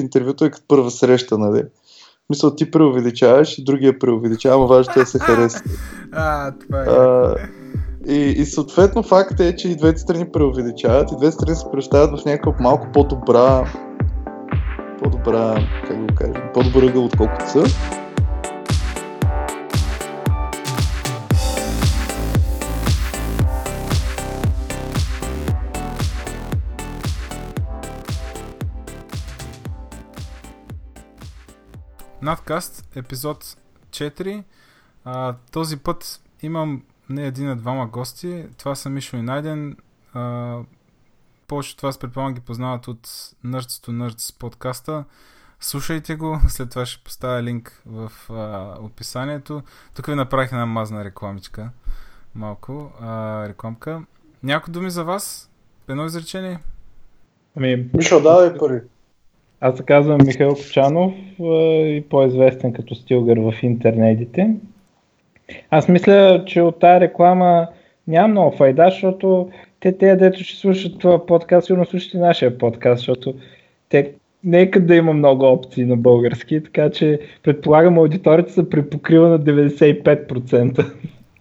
интервюто е като първа среща, нали? Мисля, ти преувеличаваш и другия преувеличава, ама важното е да се хареса. А, това е. А, и, и съответно факт е, че и двете страни преувеличават и двете страни се представят в някаква малко по-добра по-добра, как го кажем, по-добър ъгъл, отколкото са. Надкаст, епизод 4. А, този път имам не един, а двама гости. Това са Мишо и Найден. А, повече от вас предполагам ги познават от Nerds to Nerds подкаста. Слушайте го, след това ще поставя линк в а, описанието. Тук ви направих една мазна рекламичка. Малко а, рекламка. Някои думи за вас? Едно изречение? Ами, Мишо, давай първи. Аз се казвам Михаил Кочанов и по-известен като стилгър в интернетите. Аз мисля, че от тази реклама няма много файда, защото те, те, дето ще слушат това подкаст, сигурно слушат и нашия подкаст, защото те нека да има много опции на български, така че предполагам аудиторията се препокрива на 95%.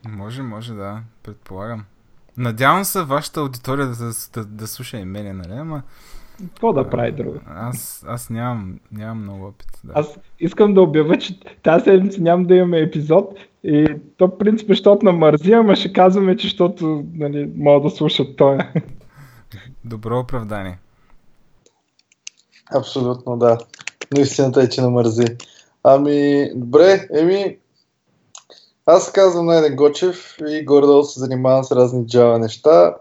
Може, може да, предполагам. Надявам се вашата аудитория да, да, да слуша и мене, нали? Ама Какво да прави друго? аз, аз нямам, нямам много опит. Да. Аз искам да обявя, че тази седмица няма да имаме епизод и то в принцип, защото намързи, ама ще казваме, че защото нали, могат да слушат той. Добро оправдание. Абсолютно, да. Но истината е, че намързи. Ами, добре, еми, аз казвам Найден Гочев и горе-долу се занимавам с разни Java неща.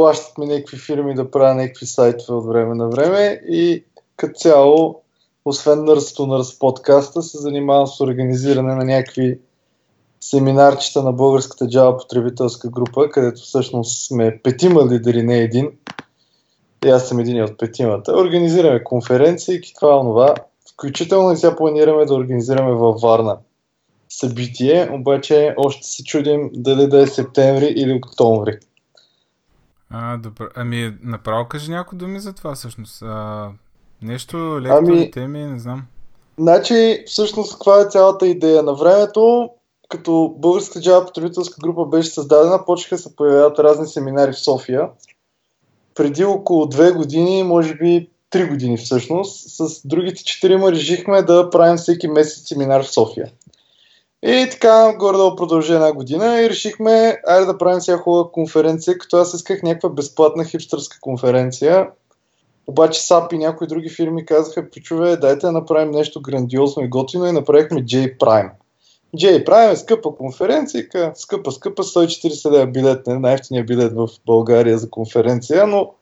Плащат ми някакви фирми да правя някакви сайтове от време на време и като цяло, освен Nurse to Nurse подкаста, се занимавам с организиране на някакви семинарчета на българската Java потребителска група, където всъщност сме петима лидери, не един. И аз съм един от петимата. Организираме конференции това, онова. Включително и сега планираме да организираме във Варна събитие, обаче още се чудим дали да е септември или октомври. А, добре. Ами, направо кажи някои думи за това, всъщност. А, нещо, лектори, Ами- теми, не знам. Значи, всъщност, каква е цялата идея? На времето, като българската Java потребителска група беше създадена, почнаха да се появяват разни семинари в София. Преди около две години, може би три години всъщност, с другите четирима решихме да правим всеки месец семинар в София. И така, горе-долу продължи една година и решихме, айде да правим сега хубава конференция, като аз исках някаква безплатна хипстърска конференция. Обаче SAP и някои други фирми казаха, причуве, дайте да направим нещо грандиозно и готино и направихме J Prime. J Prime е скъпа конференция, скъпа, скъпа, 140 лева билет, не най-ефтиният билет в България за конференция, но,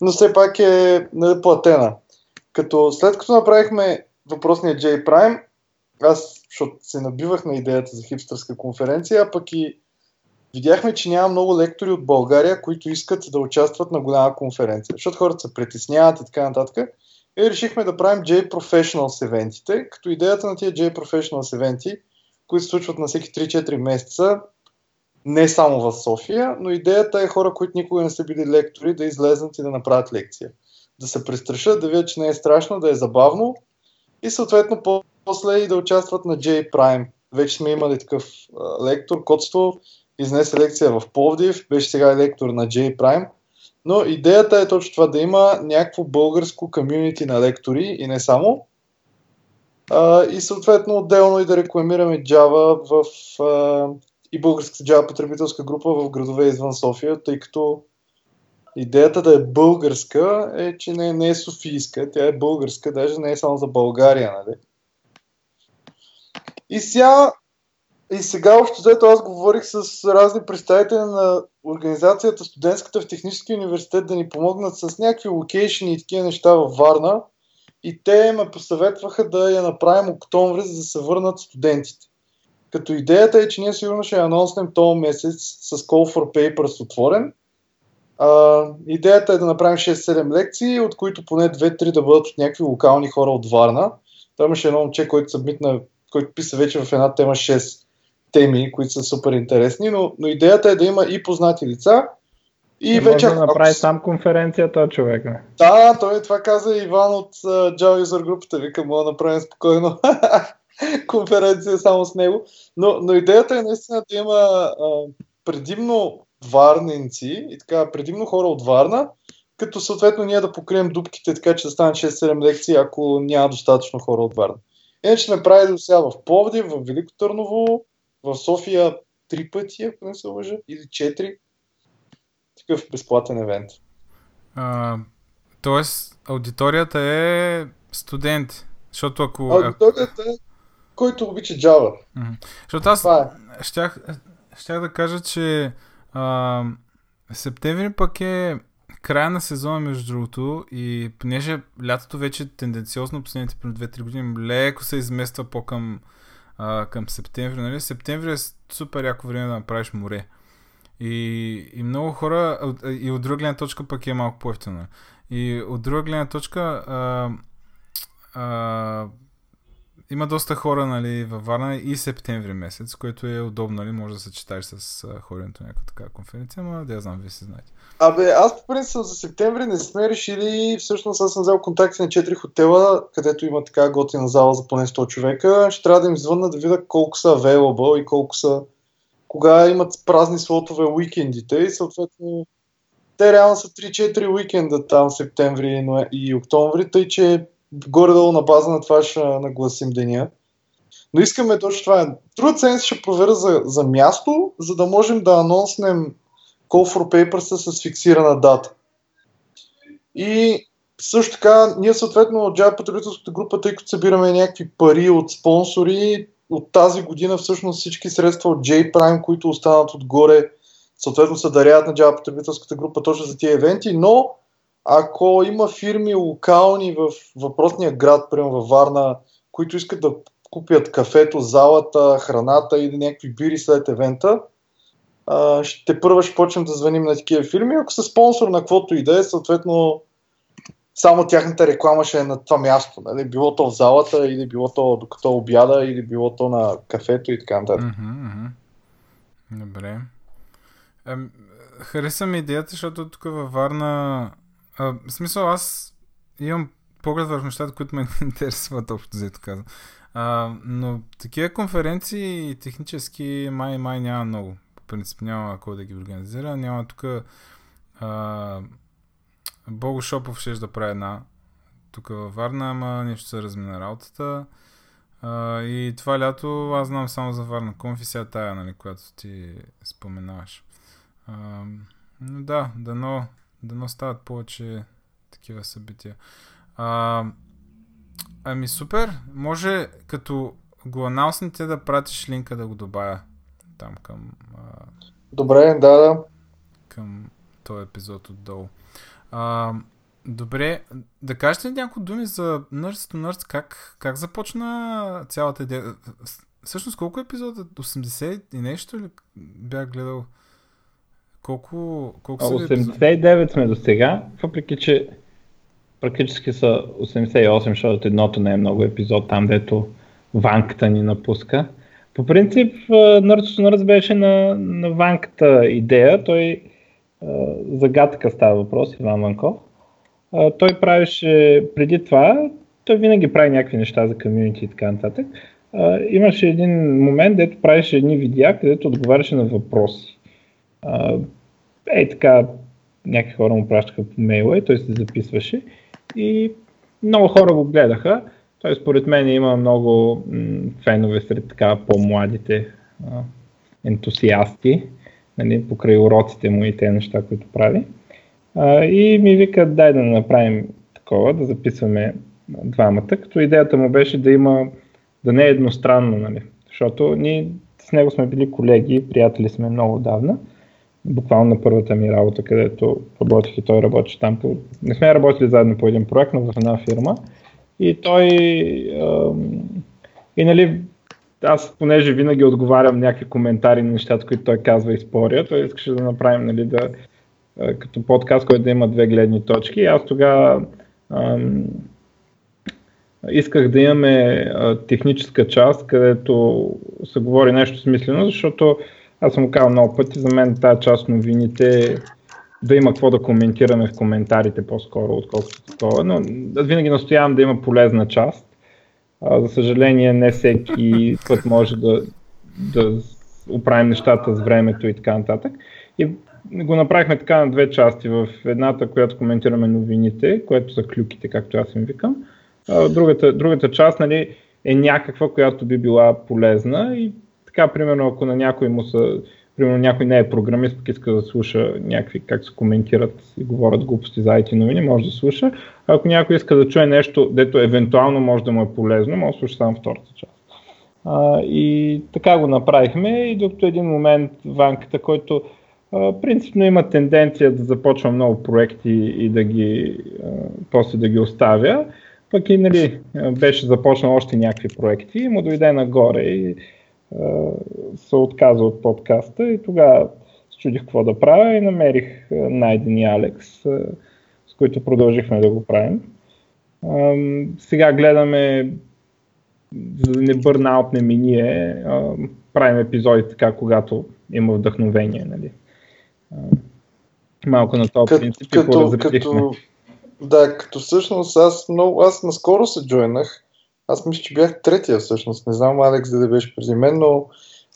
но все пак е нали, платена. Като след като направихме въпросния J Prime, аз, защото се набивах на идеята за хипстърска конференция, а пък и видяхме, че няма много лектори от България, които искат да участват на голяма конференция, защото хората се притесняват и така нататък. И решихме да правим J Professionals евентите, като идеята на тия J Professionals евенти, които се случват на всеки 3-4 месеца, не само в София, но идеята е хора, които никога не са били лектори, да излезнат и да направят лекция. Да се престрашат, да видят, че не е страшно, да е забавно и съответно по- после и да участват на J Prime. Вече сме имали такъв а, лектор, Котство, изнесе лекция в Пловдив, беше сега и лектор на J Prime. Но идеята е точно това да има някакво българско комюнити на лектори и не само. А, и съответно отделно и да рекламираме Java в а, и българската Java потребителска група в градове извън София, тъй като идеята да е българска е, че не, не е софийска, тя е българска, даже не е само за България, нали? И сега, и сега общо взето аз говорих с разни представители на организацията студентската в Техническия университет да ни помогнат с някакви локейшни и такива неща във Варна. И те ме посъветваха да я направим октомври, за да се върнат студентите. Като идеята е, че ние сигурно ще анонснем този месец с Call for Papers отворен. А, идеята е да направим 6-7 лекции, от които поне 2-3 да бъдат от някакви локални хора от Варна. Там имаше едно момче, който събмитна, който писа вече в една тема 6 теми, които са супер интересни, но, но идеята е да има и познати лица, И вече, може да направи ако... сам конференция, този човек. Не? Да, той това каза Иван от uh, Java User групата. Вика, мога да направим спокойно конференция само с него. Но, но идеята е наистина да има uh, предимно варненци и така предимно хора от Варна, като съответно ние да покрием дупките, така че да станат 6-7 лекции, ако няма достатъчно хора от Варна. Иначе сме правили до сега в Пловдив, в Велико Търново, в София три пъти, ако не се лъжа, или четири. Такъв безплатен евент. А, тоест, аудиторията е студент. Защото ако... Аудиторията е който обича Java. Защото аз е. щях, щях да кажа, че а, септември пък е края на сезона, между другото, и понеже лятото вече тенденциозно последните 2-3 години леко се измества по-към а, към септември. Нали? Септември е супер яко време да направиш море. И, и много хора, и от друга гледна точка пък е малко по-ефтина. И от друга гледна точка, а, а, има доста хора нали, във Варна и септември месец, което е удобно, нали, може да се читаш с ходенето на някаква така конференция, но да я знам, вие се знаете. Абе, аз по принцип за септември не сме решили, всъщност аз съм взел контакти на 4 хотела, където има така готина зала за поне 100 човека. Ще трябва да им звънна да видя колко са available и колко са, кога имат празни слотове уикендите и съответно те реално са 3-4 уикенда там септември и октомври, тъй че горе-долу на база на това ще нагласим деня. Но искаме точно това. Трудът се ще проверя за, за място, за да можем да анонснем Call for Papers с фиксирана дата. И също така, ние съответно от Java потребителската група, тъй като събираме някакви пари от спонсори, от тази година всъщност всички средства от J-Prime, които останат отгоре, съответно се даряват на Java потребителската група точно за тези евенти, но ако има фирми локални в въпросния град, примерно във Варна, които искат да купят кафето, залата, храната или някакви бири след евента, ще първа ще почнем да звъним на такива фирми. Ако са спонсор на каквото и да е, съответно само тяхната реклама ще е на това място. Нали? Било то в залата, или било то докато обяда, или било то на кафето и така нататък. Добре. Ем, хареса ми идеята, защото тук във Варна... А, в смисъл, аз имам поглед върху нещата, които ме интересуват общо взето казвам. А, но такива конференции технически май май няма много принцип няма кой да ги организира. Няма тук Бого Шопов ще да прави една тук във Варна, ама нещо се размина работата. А, и това лято аз знам само за Варна Конфи, сега тая, нали, която ти споменаваш. А, но да, дано, дано стават повече такива събития. А, ами супер, може като го анонсните да пратиш линка да го добавя там към... А, добре, да, да. Към този епизод отдолу. А, добре, да кажете някои думи за Nerds to Nerds, как, как започна цялата идея? Всъщност колко епизода? 80 и нещо ли бях гледал? Колко, колко са 89 сме до сега, въпреки че практически са 88, защото едното не е много епизод там, дето ванката ни напуска. По принцип, Nerds to беше на, на ванката идея. Той загадка става въпрос, Иван Ванков. Той правеше преди това, той винаги прави някакви неща за комьюнити и така нататък. Имаше един момент, дето правеше едни видеа, където отговаряше на въпроси. Ей така, някакви хора му пращаха по мейла и той се записваше. И много хора го гледаха. Той според мен има много фенове сред така по-младите а, ентусиасти, нали, покрай уроците му и те неща, които прави. И ми вика, дай да направим такова, да записваме двамата, като идеята му беше да има, да не е едностранно, нали, защото ние с него сме били колеги, приятели сме много давна, буквално на първата ми работа, където работих и той работи там. Не сме работили заедно по един проект, но в една фирма. И той, и нали, аз понеже винаги отговарям някакви коментари на нещата, които той казва и споря, той искаше да направим, нали, да, като подкаст, който да има две гледни точки. Аз тогава исках да имаме техническа част, където се говори нещо смислено, защото аз съм казал много пъти, за мен тази част новините да има какво да коментираме в коментарите по-скоро, отколкото такова. Но винаги настоявам да има полезна част. А, за съжаление, не всеки път може да, да оправим нещата с времето и така нататък. И го направихме така на две части. В едната, която коментираме новините, което са клюките, както аз им викам. А, другата, другата част нали, е някаква, която би била полезна и така, примерно, ако на някой му са примерно някой не е програмист, пък иска да слуша някакви как се коментират и говорят глупости за IT новини, може да слуша. А ако някой иска да чуе нещо, дето евентуално може да му е полезно, може да слуша само втората част. А, и така го направихме и докато един момент Ванката, който принципно има тенденция да започва много проекти и да ги, а, после да ги оставя, пък и нали, беше започнал още някакви проекти и му дойде нагоре и се отказа от подкаста и тогава се чудих какво да правя и намерих Найден и Алекс, с които продължихме да го правим. Сега гледаме, за да не бърнаутнем и ние, правим епизоди така, когато има вдъхновение. Нали. Малко на този принцип и като, като, Да, като всъщност аз, много, аз наскоро се джойнах аз мисля, че бях третия всъщност. Не знам Алекс да беше преди мен, но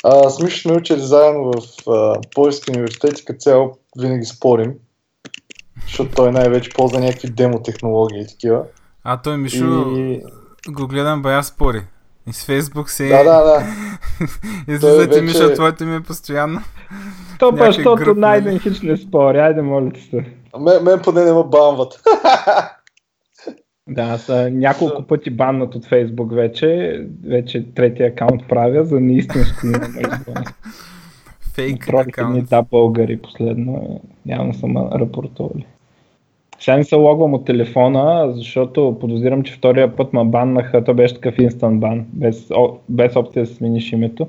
а, с Мишо сме учили заедно в Полски университет и като цяло винаги спорим. Защото той най-вече ползва някакви демо технологии и такива. А той Мишо и... го гледам бая спори. И с Фейсбук се... Да, да, да. Излизате, вече... Миша, твоето ми е постоянно. То па, защото най-ден хич не спори. Айде, моля се. Мен, мен поне не ме бамват. Да, са няколко пъти баннат от Фейсбук вече. Вече третия акаунт правя за неистинско име Фейк акаунт. Да, българи последно. Явно са ме рапортували. Сега не се логвам от телефона, защото подозирам, че втория път ме баннаха, то беше такъв инстант бан, без, без опция да смениш името.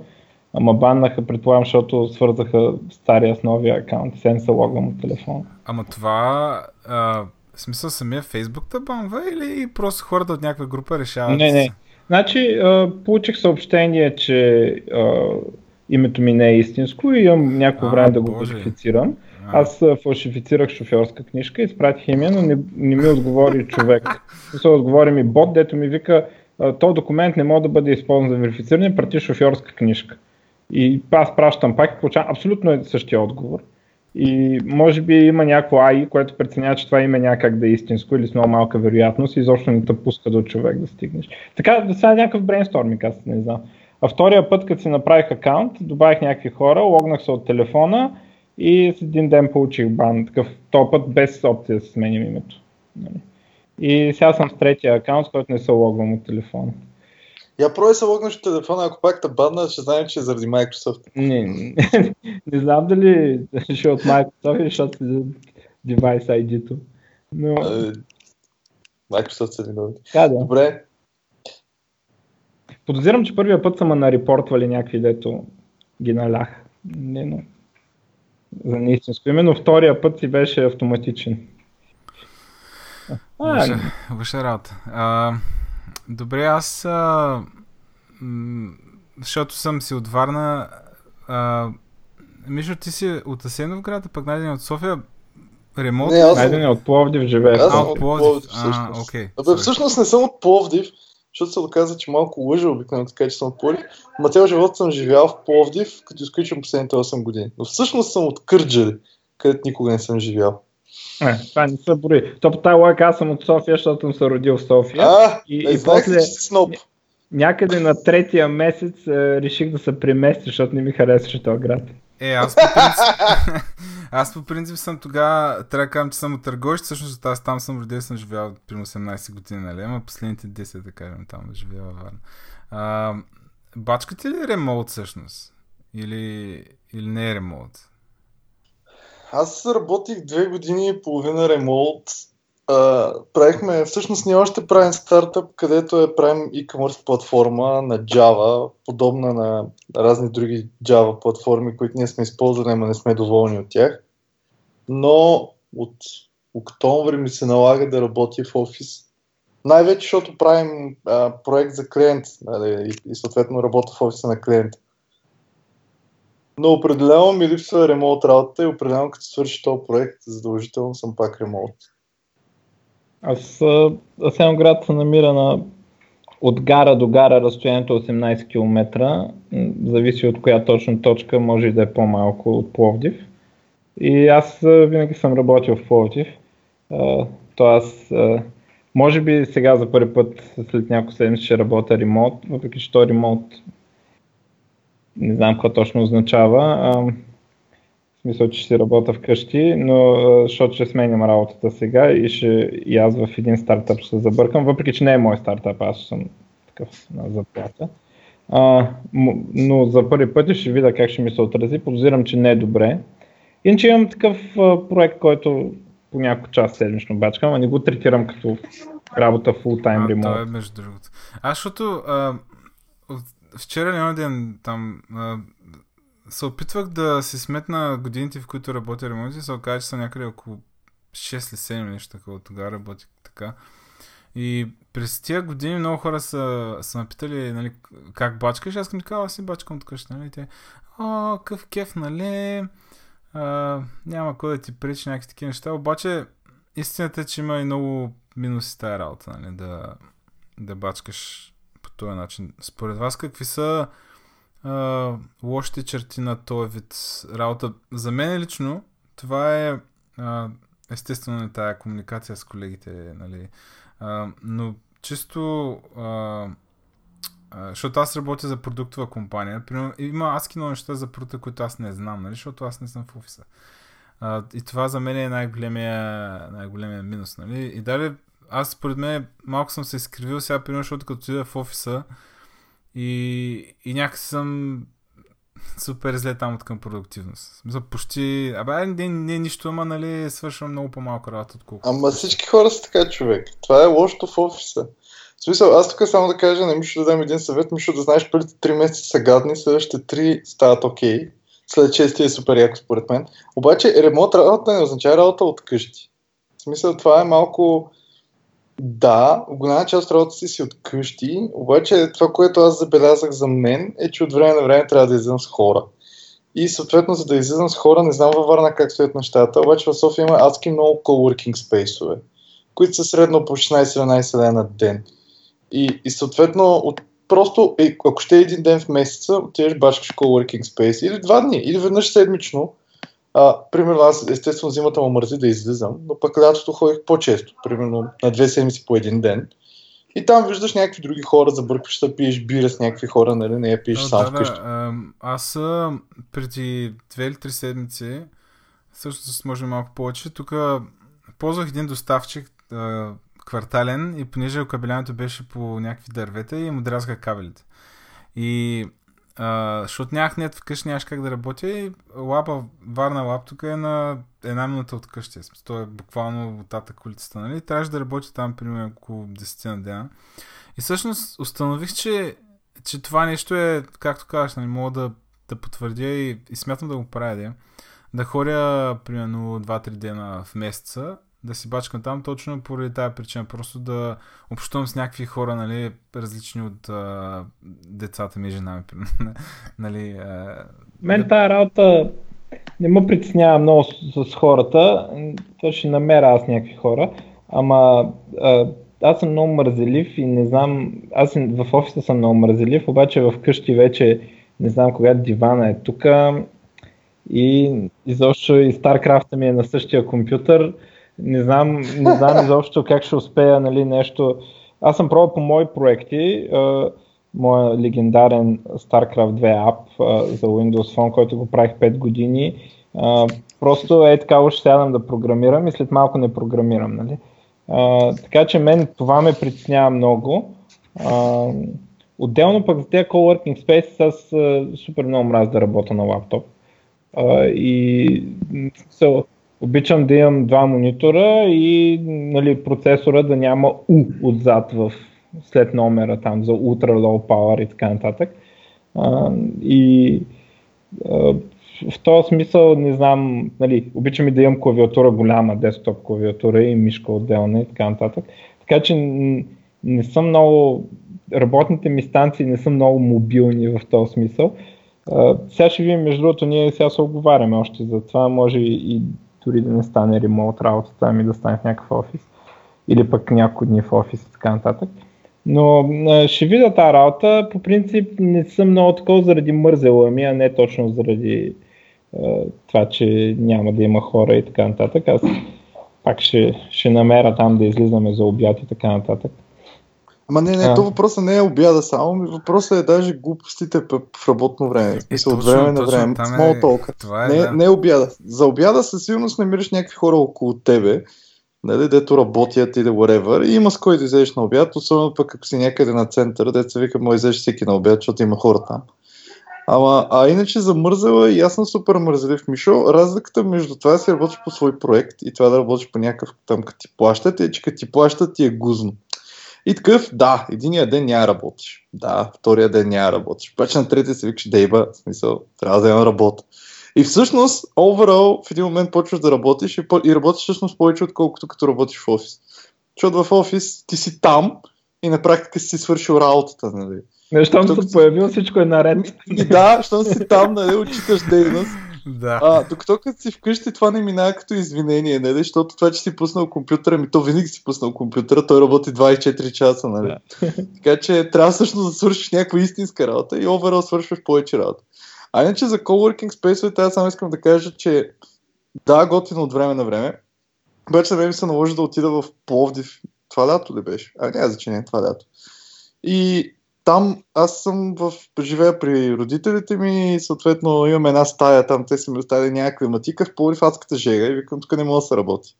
Ама баннаха, предполагам, защото свързаха стария с новия акаунт. Сега не се логвам от телефона. Ама това а, в смисъл самия Фейсбук да банва или просто хората от някаква група решават? Не, не. Значи, а, получих съобщение, че а, името ми не е истинско и имам някакво време да го верифицирам. Аз фалшифицирах шофьорска книжка, изпратих име, но не, не ми отговори човек. Се отговори ми бот, дето ми вика, то документ не може да бъде използван за верифициране, прати шофьорска книжка. И аз пращам пак и получавам абсолютно същия отговор. И може би има някакво AI, което преценява, че това име някак да е истинско или с много малка вероятност и изобщо не те пуска до човек да стигнеш. Така, да сега някакъв брейнсторминг, аз не знам. А втория път, като си направих акаунт, добавих някакви хора, логнах се от телефона и с един ден получих бан. Такъв този път без опция да сменим името. Нали. И сега съм с третия акаунт, с който не се логвам от телефона. Я пробвай се логнеш от телефона, ако пак те бадна, ще знаем, че е заради Microsoft. Не, не, не знам дали ще е от Microsoft или защото си девайс ID-то. Но... Microsoft са виновни. Да, да. Добре. Подозирам, че първия път са ме нарепортвали някакви, дето ги налях. Не, но... За неистинско име, но втория път си беше автоматичен. Въша работа. А, Добре, аз а, м- защото съм си от Варна а, Мишо, ти си от Асенов град, а пък найден от София. Ремонт? Не, аз съм... Найден от Пловдив живее. Аз съм от Пловдив, всъщност. А, okay. Абе, всъщност не съм от Пловдив, защото се оказа, че малко лъжа обикновено така, че съм от Пловдив. Ма цял живот съм живял в Пловдив, като изключвам последните 8 години. Но всъщност съм от Кърджали, където никога не съм живял. Не, това не се брои. То по тази лойка аз съм от София, защото съм се родил в София. А, и, и после, сноп. някъде на третия месец е, реших да се преместя, защото не ми харесваше този град. Е, аз по принцип, аз по принцип съм тогава, трябва да кажам, че съм от Търговище, всъщност аз там съм родил, съм живял при 18 години, нали? Ама последните 10, да кажем, там живея във Варна. А, бачкате ли ремонт всъщност? Или, или не е ремонт? Аз работих две години и половина ремонт. Правихме, всъщност ние още правим стартъп, където е правим e-commerce платформа на Java, подобна на разни други Java платформи, които ние сме използвали, но не сме доволни от тях. Но от октомври ми се налага да работя в офис. Най-вече, защото правим а, проект за клиент нали, и, и съответно работя в офиса на клиента. Но определено ми липсва ремонт работа и определено като свърши този проект, задължително съм пак ремонт. Аз Асенград се намира на от гара до гара разстоянието 18 км, зависи от коя точно точка, може и да е по-малко от Пловдив. И аз винаги съм работил в Пловдив. То аз може би сега за първи път след няколко седмици ще работя ремонт, въпреки че то ремонт не знам какво точно означава. В смисъл, че ще работя вкъщи, но защото ще сменям работата сега и, ще, и аз в един стартъп ще се забъркам, въпреки че не е мой стартъп, аз съм такъв на заплата. А, но за първи път ще видя как ще ми се отрази. Подозирам, че не е добре. Иначе имам такъв а, проект, който по няколко час седмично бачкам, а не го третирам като работа full time remote. Това е между другото. Аз, защото а, вчера или ден там а, се опитвах да си сметна годините, в които работя ремонт и се оказа, че са някъде около 6 или 7 нещо такова. Тогава работих така. И през тия години много хора са, са ме нали, как бачкаш. Аз съм казал, аз си бачкам от къща. Нали? Те, о, къв кеф, нали? А, няма кой да ти пречи някакви такива неща. Обаче истината е, че има и много минуси тази работа, нали? да, да бачкаш този начин. Според вас какви са а, лошите черти на този вид работа? За мен лично това е а, естествено не тая комуникация с колегите, нали? А, но чисто а, защото аз работя за продуктова компания. Примерно, има адски много неща за продукта, които аз не знам, нали? защото аз не съм в офиса. А, и това за мен е най-големия, най-големия минус. Нали? И дали аз според мен малко съм се изкривил сега, примерно, защото като отида в офиса и, и някакси съм супер зле там от към продуктивност. Смисъл, почти... Абе, не, не нищо, ама нали свършвам много по-малко работа отколкото. Ама всички хора са така, човек. Това е лошото в офиса. В смисъл, аз тук само да кажа, не Мишо да дам един съвет, Мишо да знаеш, първите 3 месеца са гадни, следващите 3 стават окей. Okay. След 6 е супер яко според мен. Обаче ремонт работа не означава работа от къщи. В смисъл, това е малко... Да, голяма част от работата си си от къщи, обаче това, което аз забелязах за мен е, че от време на време трябва да излизам с хора. И съответно, за да излизам с хора, не знам във Варна как стоят нещата, обаче в София има адски много coworking спейсове, които са средно по 16-17 дена на ден. И, и съответно, от, просто, е, ако ще е един ден в месеца, отидеш бачкаш coworking space, или два дни, или веднъж седмично, а, примерно аз естествено зимата му мързи да излизам, но пък лятото ходих по-често, примерно на две седмици по един ден. И там виждаш някакви други хора, забъркваш да пиеш бира с някакви хора, нали, не я пиеш сам да, вкъщи. Да, аз преди две или три седмици, всъщност може малко повече, тук ползвах един доставчик, а, квартален и понеже окабелянето беше по някакви дървета и му дразгаха кабелите. И а, защото нямах нет вкъщи, нямаш как да работя и лапа, Варна лап е на една минута от къщи. То е буквално татък улицата, нали? Трябваше да работя там примерно около 10 на дена. И всъщност установих, че, че това нещо е, както казваш, нали, мога да, да потвърдя и, и смятам да го правя. Да, да ходя примерно 2-3 дена в месеца да си бачкам там точно поради тази причина. Просто да общувам с някакви хора, нали, различни от а, децата ми и жена ми. нали, а, Мен тази работа не ме притеснява много с, с хората. Това ще намеря аз някакви хора. Ама а, аз съм много мързелив и не знам, аз в офиса съм много мързелив, обаче в къщи вече не знам кога дивана е тук и изобщо и StarCraft ми е на същия компютър не знам, не знам изобщо как ще успея нали, нещо. Аз съм пробвал по мои проекти, моя легендарен StarCraft 2 ап за Windows Phone, който го правих 5 години. просто е така, ще сядам да програмирам и след малко не програмирам. Нали? така че мен това ме притеснява много. отделно пък за тези coworking spaces аз супер много мраз да работя на лаптоп. и so, Обичам да имам два монитора и нали, процесора да няма U отзад в, след номера там за Ultra Low Power и така нататък. А, и а, в този смисъл не знам, нали, обичам и да имам клавиатура голяма, десктоп клавиатура и мишка отделна и така нататък. Така че не съм много, работните ми станции не са много мобилни в този смисъл. А, сега ще видим, между другото, ние сега се оговаряме още за това, може и дори да не стане ремонт работата, ами да стане в някакъв офис. Или пък няколко дни в офис и така нататък. Но ще видя тази работа. По принцип не съм много такова заради мързела ми, а не точно заради това, че няма да има хора и така нататък. Аз пак ще, ще намеря там да излизаме за обяд и така нататък. Ама не, не, а. то въпросът не е обяда само, въпросът е даже глупостите в работно време. Смисъл, от време на време. Смол е, толка. Това е, не, да. не е обяда. За обяда със сигурност намираш някакви хора около тебе, нали, дето работят или whatever, и има с кой да излезеш на обяд, особено пък ако си някъде на центъра, дето се вика, може излезеш всеки на обяд, защото има хора там. Ама, а иначе за мързела и аз съм супер мързелив Мишо. Разликата между това да си работиш по свой проект и това да работиш по някакъв там, като ти плащат, е, че като ти плащат ти е гузно. И такъв, да, единия ден няма работиш. Да, втория ден няма работиш. Обаче на третия си викаш, дейба, в смисъл, трябва да има работа. И всъщност, overall, в един момент почваш да работиш и, и работиш всъщност повече, отколкото като работиш в офис. Защото в офис ти си там и на практика си свършил работата, нали? Не, щом се появил, всичко е наред. И да, щом си там, нали, отчиташ дейност. Да. А, докато като си вкъщи, това не минава като извинение, нали? защото това, че си пуснал компютъра, ми то винаги си пуснал компютъра, той работи 24 часа, нали? Да. така че трябва всъщност да свършиш някаква истинска работа и overall свършваш повече работа. А иначе за coworking space аз само искам да кажа, че да, готино от време на време, обаче на мен ми се наложи да отида в Пловдив. Това лято ли беше? А, няма значение, това лято. И там аз съм в, живея при родителите ми, съответно имам една стая, там те са ми оставили някакви матика в Пловдив адската жега и викам, тук не мога да се работи.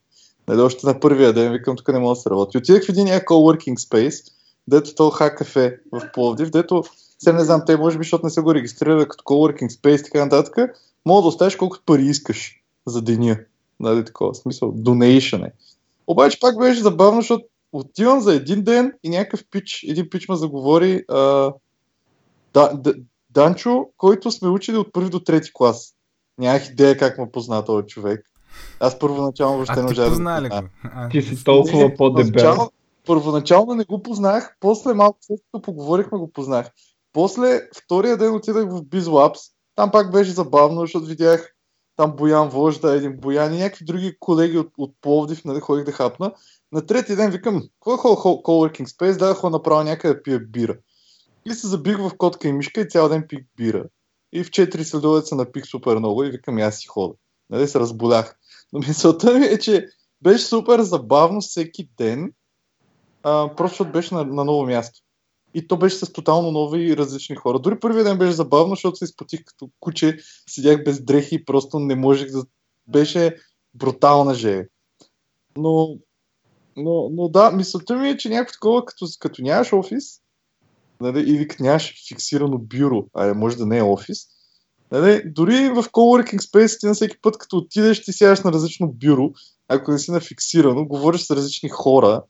Нали, още на първия ден викам, тук не мога да се работи. Отидах в един coworking space, дето то кафе в Пловдив, дето сега не знам, те може би, защото не са го регистрирали като coworking space и така нататък, мога да оставиш колкото пари искаш за деня. Нали, такова, смисъл, donation е. Обаче пак беше забавно, защото отивам за един ден и някакъв пич, един пич ме заговори а, да, да, Данчо, който сме учили от първи до трети клас. Нямах идея как ме позна този човек. Аз първоначално въобще не можах да го. Ти си толкова по-дебел. Първоначално не го познах, после малко след като поговорихме го познах. После втория ден отидах в BizLabs. Там пак беше забавно, защото видях там Боян Вожда, един Боян и някакви други колеги от, от Пловдив, нали, ходих да хапна. На третия ден викам, какво е coworking space, да ходя направя някъде пия бира. И се забих в котка и мишка и цял ден пих бира. И в 4 следове се напих супер много и викам, аз си хода. Нали, се разболях. Но мисълта ми е, че беше супер забавно всеки ден, а, просто защото беше на, на ново място. И то беше с тотално нови и различни хора. Дори първият ден беше забавно, защото се изпотих като куче, седях без дрехи и просто не можех да... Беше брутална жея. Но, но, но да, мисълта ми е, че някакво такова, като, като нямаш офис, нали, или като нямаш фиксирано бюро, а може да не е офис, нали, дори в coworking space ти на всеки път, като отидеш, ти сядаш на различно бюро, ако не си на фиксирано, говориш с различни хора,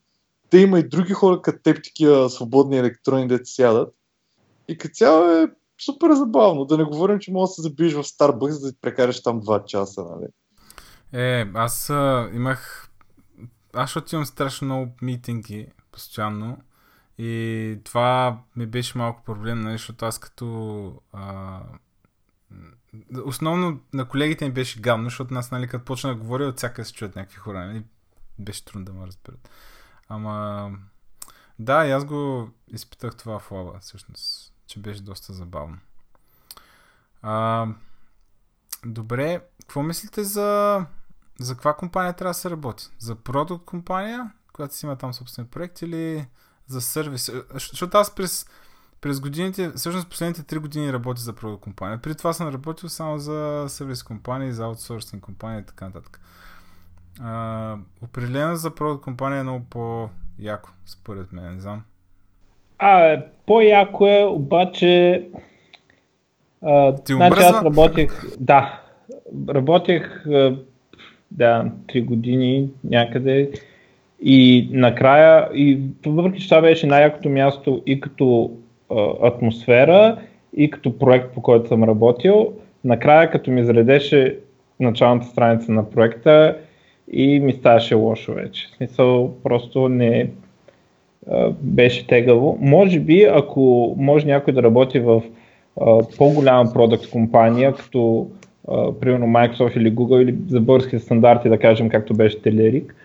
те има и други хора като теб, такива свободни електрони, да сядат. И като цяло е супер забавно. Да не говорим, че може да се забиеш в Starbucks, да прекараш там 2 часа, нали? Е, аз а, имах... Аз защото имам страшно много митинги постоянно. И това ми беше малко проблем, нали, защото аз като... А... Основно на колегите ми беше гадно, защото нас, нали, като почна да говоря, от всяка се чуят някакви хора. Нали? Беше трудно да ме разберат. Ама... Да, и аз го изпитах това в лава, всъщност, че беше доста забавно. А, добре, какво мислите за, за каква компания трябва да се работи? За продукт компания, която си има там собствен проект или за сервис? Защото аз през, през годините, всъщност последните 3 години работя за продукт компания. При това съм работил само за сервис компании, за аутсорсинг компании и така нататък. А, определено за продукт компания е много по-яко, според мен, не знам. А, по-яко е, обаче... А, Ти значи аз работех... Да, работех да, 3 години някъде и накрая, и въпреки че това беше най-якото място и като а, атмосфера, и като проект, по който съм работил, накрая като ми заредеше началната страница на проекта, и ми ставаше лошо вече. В смисъл, просто не а, беше тегаво. Може би, ако може някой да работи в а, по-голяма продукт компания, като примерно Microsoft или Google или за български стандарти, да кажем, както беше Телерик,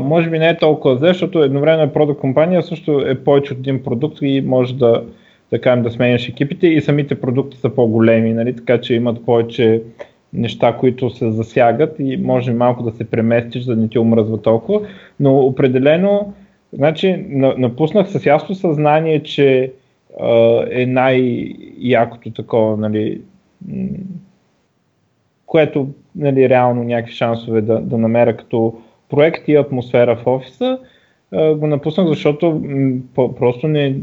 може би не е толкова зле, защото едновременно е продукт компания, също е повече от един продукт и може да, да кажем, да сменяш екипите и самите продукти са по-големи, нали? така че имат повече неща, които се засягат и може малко да се преместиш, за да не ти омръзва толкова, но определено значи, напуснах с ясно съзнание, че е най-якото такова, нали, което нали, реално някакви шансове да, да намеря като проект и атмосфера в офиса, а, го напуснах, защото м, просто не,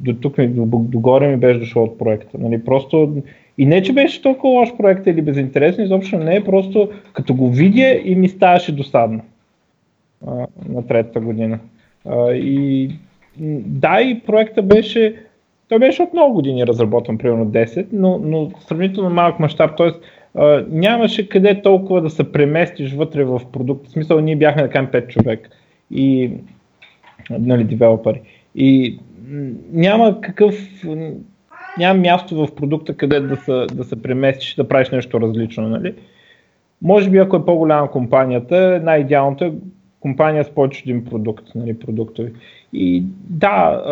до тук ми, до, догоре ми беше дошъл от проекта. Нали, просто, и не, че беше толкова лош проект или безинтересен, изобщо не е, просто като го видя и ми ставаше досадно а, на третата година. А, и да, и проекта беше, той беше от много години разработван, примерно 10, но, но сравнително малък мащаб, т.е. нямаше къде толкова да се преместиш вътре в продукт. В смисъл, ние бяхме кажем 5 човек и нали, девелопери. И няма какъв, няма място в продукта, къде да се, да се преместиш да правиш нещо различно. Нали? Може би ако е по-голяма компанията, най-идеалното е компания с повече един продукт, нали, продуктови. И да,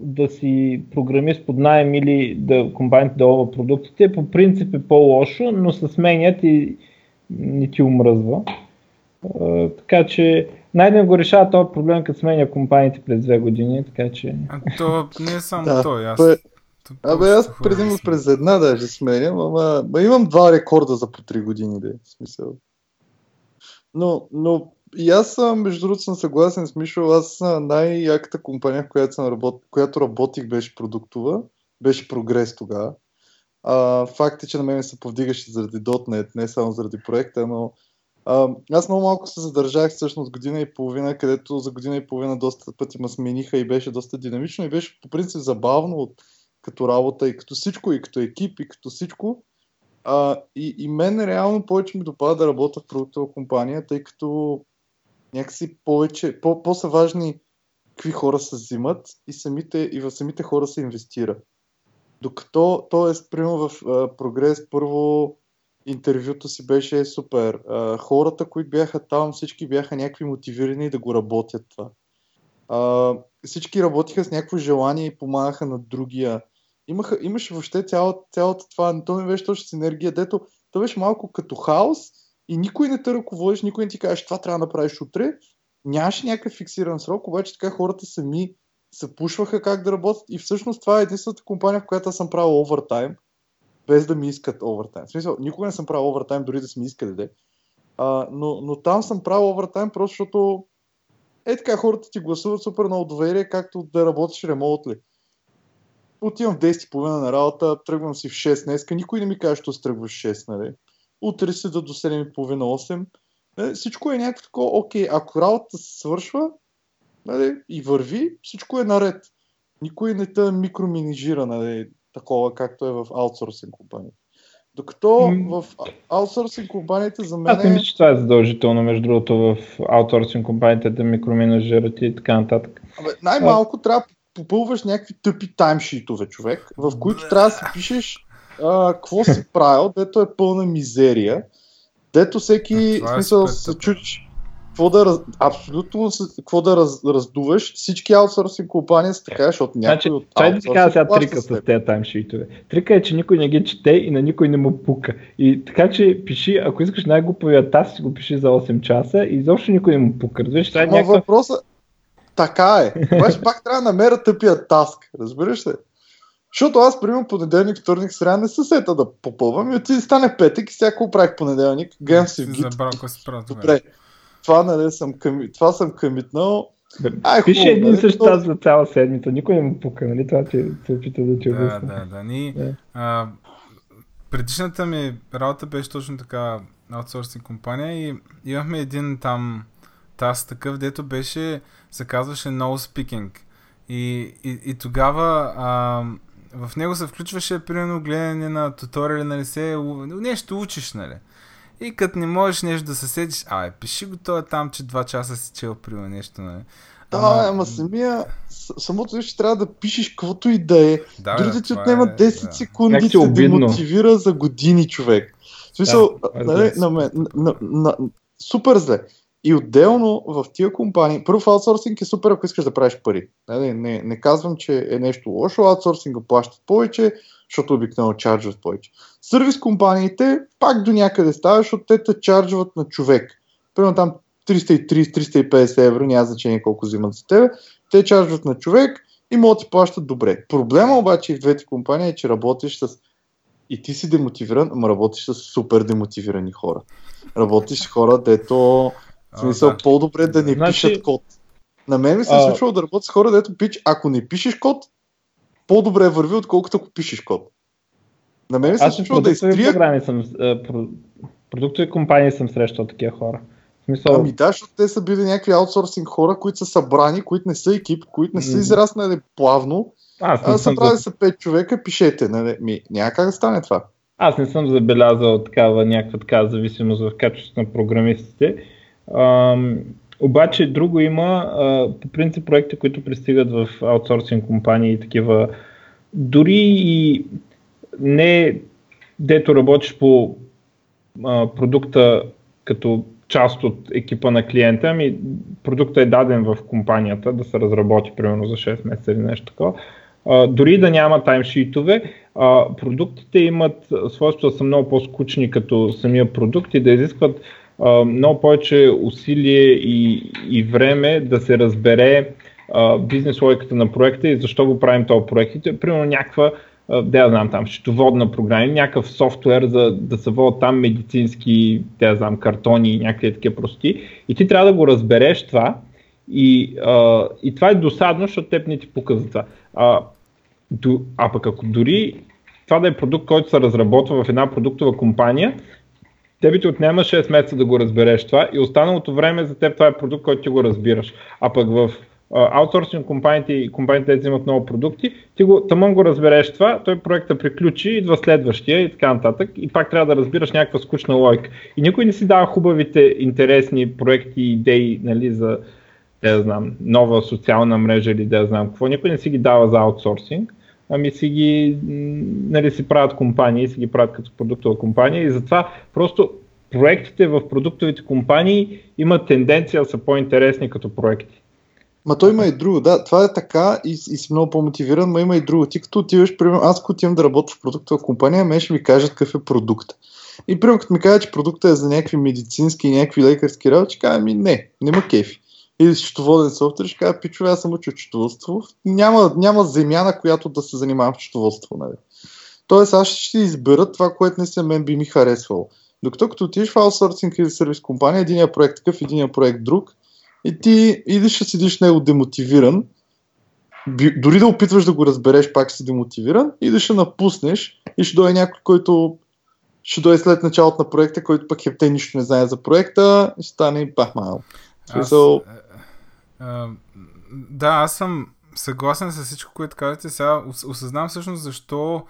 да си програмист под найем или да компанията да продуктите, по принцип е по-лошо, но се сменят и не ти омръзва. Така че най-ден го решава този проблем, като сменя компаниите през две години, така че... А то не е само да, той, аз... Бе, Абе, аз предимно през една даже сменям, ама, ама имам два рекорда за по три години, да е, смисъл. Но, но и аз, между другото, съм съгласен с Мишо. Аз най-яката компания, в която, съм работ... която работих, беше продуктова. Беше прогрес тогава. А, факт е, че на мен се повдигаше заради .NET, не само заради проекта, но а, аз много малко се задържах всъщност година и половина, където за година и половина доста пъти ме смениха и беше доста динамично и беше по принцип забавно от, като работа и като всичко, и като екип, и като всичко. А, и, и мен реално повече ми допада да работя в продуктова компания, тъй като някакси повече, по, по-са важни какви хора се взимат и, самите, и в самите хора се инвестира. Докато, т.е. примерно в а, Прогрес, първо интервюто си беше супер. А, хората, които бяха там, всички бяха някакви мотивирани да го работят това. А, всички работиха с някакво желание и помагаха на другия. Имаха, имаше въобще цялата, цялата това, то не беше точно с енергия, дето то беше малко като хаос, и никой не те ръководиш, никой не ти каже, това трябва да направиш утре. Нямаше някакъв фиксиран срок, обаче така хората сами се пушваха как да работят и всъщност това е единствената компания, в която съм правил овертайм, без да ми искат овертайм. В смисъл, никога не съм правил овертайм, дори да си ми искали да а, но, но там съм правил овертайм, просто защото е така хората ти гласуват супер много доверие, както да работиш ремонтли. Отивам в 10.30 на работа, тръгвам си в 6 днеска, никой не ми каже, че тръгваш в 6, нали? Утре се да до 7.30-8. Нали, всичко е някакво такова, окей, ако работата се свършва нали, и върви, всичко е наред. Никой не те микроминижира, нали, такова, както е в аутсорсинг компании. Докато в аутсорсинг компаниите за мен. Аз не мисля, че това е задължително, между другото, в аутсорсинг компаниите да микроменажират и така нататък. Абе, най-малко а... трябва да попълваш някакви тъпи таймшитове, човек, в които трябва да си пишеш какво си правил, дето е пълна мизерия, дето всеки е смисъл се чудиш какво да, раз... абсолютно какво да раз... раздуваш. Всички аутсорсинг компании са така, защото някой значи, от Това да ти кажа сега трика с тези таймшитове. Трика е, че никой не ги чете и на никой не му пука. И така, че пиши, ако искаш най-глупавия таз, си го пиши за 8 часа и изобщо никой не му пука. Разбираш, това е някаква... въпроса, така е. Обаче пак трябва да намеря тъпия таск. Разбираш се? Защото аз, примерно, понеделник, вторник, сряда не се сета да попълвам и отиде стане петък и всяко правих понеделник. Гледам си в гид. Добре. Това, нали, съм, къми... това съм къмитнал. Ай, Пише един нали, същ тази за цяла седмица, никой не му пука, нали? Това ти се опита да ти обясня. Да, да, да. Ни, да. А, предишната ми работа беше точно така аутсорсинг компания и имахме един там таз такъв, дето беше, се казваше no speaking. И, и, и тогава а, в него се включваше примерно гледане на туториали, нали се, нещо учиш, нали. И като не можеш нещо да се седиш, ай, пиши го това там, че два часа си чел, примерно нещо, нали. Да, ама, ама самия, самото нещо трябва да пишеш каквото и да е. Да, Дори да ти отнема 10 е, секунди, да. се демотивира за години човек. В смисъл, да, нали, на, на, на, на, супер зле. И отделно в тия компании, първо аутсорсинг е супер, ако искаш да правиш пари. Не, не, не казвам, че е нещо лошо, аутсорсинга плащат повече, защото обикновено чарджват повече. Сервис компаниите пак до някъде става, защото те те чарджват на човек. Примерно там 330-350 евро, няма значение колко взимат за тебе, те чарджват на човек и могат да ти плащат добре. Проблема обаче и в двете компании е, че работиш с и ти си демотивиран, но работиш с супер демотивирани хора. Работиш с хора, дето в смисъл да. по-добре да не значи... пишат код. На мен ми се е случвало да работя с хора, дето пич, ако не пишеш код, по-добре върви, отколкото ако пишеш код. На мен ми се случва да изтрия... Програми съм, продуктови компании съм срещал такива хора. Смисъл... Ами да, защото те са били някакви аутсорсинг хора, които са събрани, които не са екип, които не са израснали плавно. Аз не събрали за... са 5 човека, пишете. Нали? Ми, няма как да стане това. Аз не съм забелязал такава някаква така зависимост в качеството на програмистите. Обаче друго има, по принцип проекти, които пристигат в аутсорсинг компании и такива, дори и не дето работиш по а, продукта като част от екипа на клиента, ами продуктът е даден в компанията да се разработи примерно за 6 месеца или нещо такова. А, дори да няма таймшитове, а, продуктите имат свойство да са много по-скучни като самия продукт и да изискват много повече усилие и, и време да се разбере бизнес логиката на проекта и защо го правим този проект. Примерно някаква да знам там, счетоводна програма, някакъв софтуер за да се водят там медицински, да знам, картони и някакви такива прости. И ти трябва да го разбереш това и, а, и това е досадно, защото теб не ти показва това. А, а пък ако дори това да е продукт, който се разработва в една продуктова компания, тебе ти отнема 6 месеца да го разбереш това и останалото време за теб това е продукт, който ти го разбираш. А пък в аутсорсинг компаниите и компаниите взимат много продукти, ти го, тъмън го разбереш това, той проекта приключи, идва следващия и така нататък и пак трябва да разбираш някаква скучна логика. И никой не си дава хубавите, интересни проекти идеи нали, за да знам, нова социална мрежа или да знам какво. Никой не си ги дава за аутсорсинг, ами си ги нали, си правят компании, си ги правят като продуктова компания и затова просто проектите в продуктовите компании имат тенденция да са по-интересни като проекти. Ма той има и друго, да, това е така и, и си много по-мотивиран, но има и друго. Ти като отиваш, примерно, аз като отивам да работя в продуктова компания, ме ще ми кажат какъв е продукт. И примерно като ми кажат, че продукта е за някакви медицински и някакви лекарски работи, ще кажа, ми не, няма кефи. Или счетоводен софтуер, ще кажа, пичове, аз съм учил счетоводство. Няма, няма земя, на която да се занимавам в счетоводство. Нали. Тоест аз ще избера това, което не се мен би ми харесвало. Докато като отидеш в аутсорсинг или сервис компания, единия проект такъв, единия проект друг, и ти идиш да седиш него демотивиран, дори да опитваш да го разбереш, пак си демотивиран, и да ще напуснеш и ще дойде някой, който ще дойде след началото на проекта, който пък хепте нищо не знае за проекта и стане бахмал. Аз, so... да, аз съм съгласен с всичко, което казвате. Сега осъзнавам всъщност защо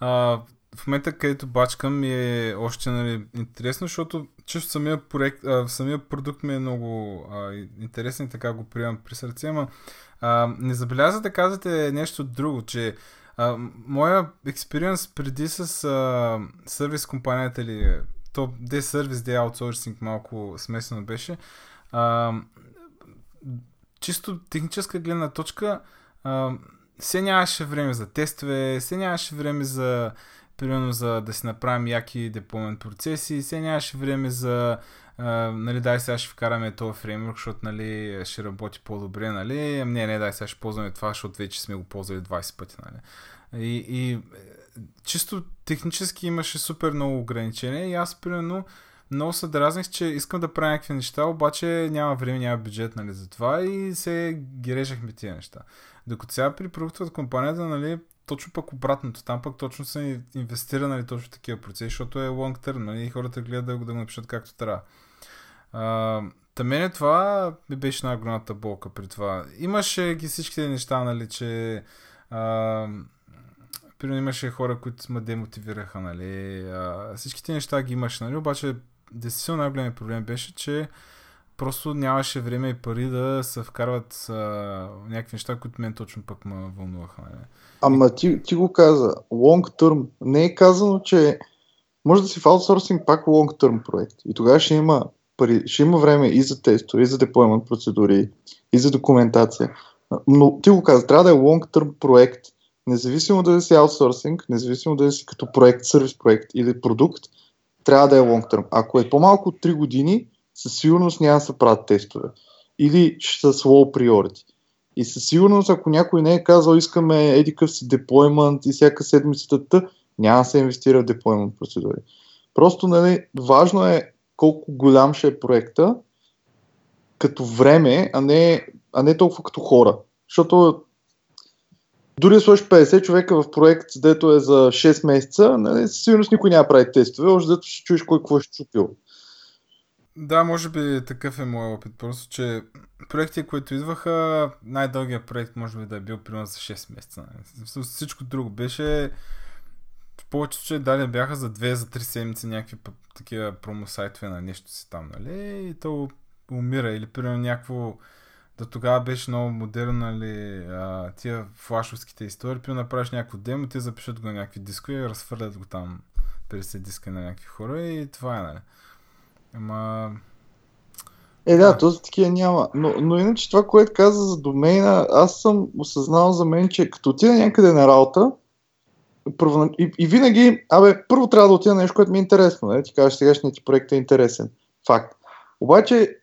а, в момента, където бачкам ми е още нали, интересно, защото често самия, проект, а, самия продукт ми е много а, интересен, така го приемам при сърце, ама а, не забеляза да казвате нещо друго, че а, моя експириенс преди с а, сервис компанията или то де сервис, де аутсорсинг малко смесено беше, а, чисто техническа гледна точка а, все нямаше време за тестове, все нямаше време за примерно за да си направим яки деплоймент процеси, сега нямаше време за Uh, нали, дай сега ще вкараме този фреймворк, защото нали, ще работи по-добре, нали? Не, не, дай сега ще ползваме това, защото вече сме го ползвали 20 пъти, нали? И, и чисто технически имаше супер много ограничения и аз, примерно, много се дразних, че искам да правя някакви неща, обаче няма време, няма бюджет, нали, за това и се ги режахме тия неща. Докато сега при продуктовата компанията, нали, точно пък обратното. Там пък точно са инвестира нали, точно такива процеси, защото е long term, нали, хората гледат да, да го напишат както трябва. Та мене това ми беше най-голямата болка при това. Имаше ги всичките неща, нали, че а, примерно имаше хора, които ме демотивираха, нали, а, всичките неща ги имаше, нали, обаче действително най-големият проблем беше, че просто нямаше време и пари да се вкарват а, някакви неща, които мен точно пък ме вълнуваха. Не? Нали? Ама ти, ти го каза, long term. Не е казано, че може да си в аутсорсинг пак long term проект. И тогава ще има, пари, ще има време и за тестове, и за деплоймент процедури, и за документация. Но ти го каза, трябва да е long term проект. Независимо дали си аутсорсинг, независимо дали си като проект, сервис проект или продукт, трябва да е long term. Ако е по-малко от 3 години, със сигурност няма да се правят тестове. Или ще са slow priority. И със сигурност, ако някой не е казал, искаме едикъв си деплоймент и всяка седмицата, няма да се инвестира в деплоймент процедури. Просто, нали, важно е колко голям ще е проекта като време, а не, а не толкова като хора. Защото дори да сложиш 50 човека в проект, дето е за 6 месеца, нали, със сигурност никой няма прави тестове, още дето ще чуеш кой какво ще чупил. Да, може би такъв е моят опит. Просто, че проекти, които идваха, най-дългият проект може би да е бил примерно за 6 месеца. Всичко друго беше в повечето случаи дали бяха за 2 за 3 седмици някакви такива промосайтове на нещо си там, нали? И то умира. Или примерно някакво да тогава беше много модерно, нали, а, тия флашовските истории, примерно направиш някакво демо, те запишат го на някакви дискове и разфърлят го там 50 диска на някакви хора и това е, нали. Ама... Е, да, този такива няма. Но, но иначе това, което каза за домейна, аз съм осъзнал за мен, че като отида някъде на работа, първо, и, и винаги, абе, първо трябва да отида на нещо, което ми е интересно. Не? Ти кажеш, сегашният ти проект е интересен. Факт. Обаче,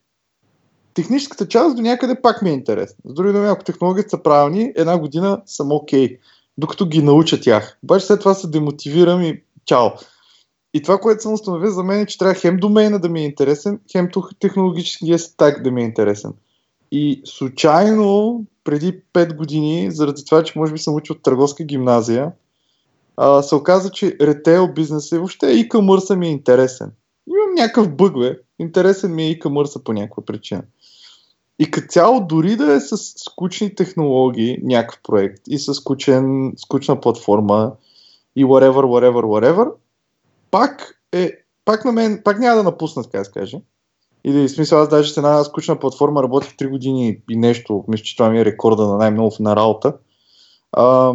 техническата част до някъде пак ми е интересна. С други думи, ако технологиите са правилни, една година съм окей, okay, докато ги науча тях. Обаче след това се демотивирам и чао. И това, което съм установил за мен е, че трябва хем домейна да ми е интересен, хем технологическия стак да ми е интересен. И случайно, преди 5 години, заради това, че може би съм учил търговска гимназия, а, се оказа, че ретейл бизнес и въобще и commerce ми е интересен. Имам някакъв бъг, бе. Интересен ми е и commerce по някаква причина. И като цяло, дори да е с скучни технологии, някакъв проект и с скучен, скучна платформа и whatever, whatever, whatever, пак е, пак на мен, пак няма да напусна, така да се каже. Или в смисъл, аз даже с една скучна платформа работих 3 години и нещо, мисля, че това ми е рекорда на най-много на работа. А,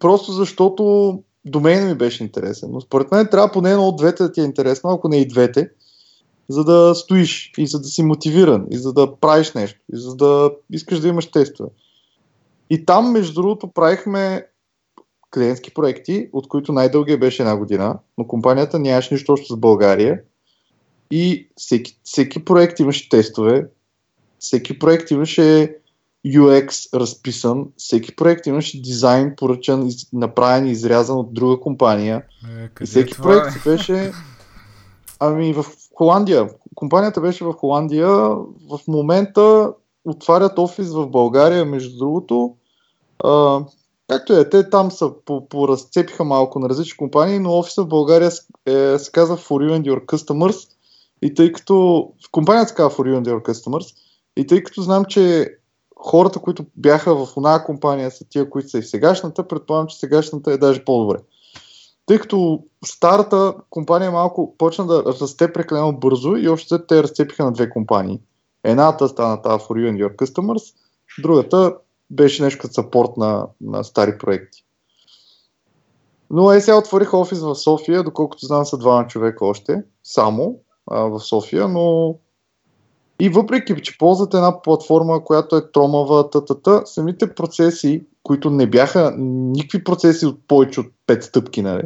просто защото домейна ми беше интересен. Но според мен трябва поне едно от двете да ти е интересно, ако не и двете, за да стоиш и за да си мотивиран, и за да правиш нещо, и за да искаш да имаш тестове. И там, между другото, правихме клиентски проекти, от които най-дългия беше една година, но компанията нямаше нищо общо с България. И всеки, всеки проект имаше тестове, всеки проект имаше UX разписан, всеки проект имаше дизайн поръчан, направен и изрязан от друга компания. Е, и всеки е проект е? беше... Ами в Холандия. Компанията беше в Холандия. В момента отварят офис в България, между другото. А, както е, те там са поразцепиха малко на различни компании, но офиса в България е, се казва For You and Your Customers. И тъй като компанията се казва For You and Your Customers, и тъй като знам, че хората, които бяха в една компания са тия, които са и сегашната, предполагам, че сегашната е даже по-добре. Тъй като старата компания малко почна да расте прекалено бързо и още те разцепиха на две компании. Едната стана тази For You and Your Customers, другата беше нещо като сапорт на, на стари проекти. Но е сега отворих офис в София, доколкото знам са двама човека още, само а, в София, но и въпреки, че ползват една платформа, която е тромава, тата, самите процеси, които не бяха никакви процеси от повече от 5 стъпки, нали?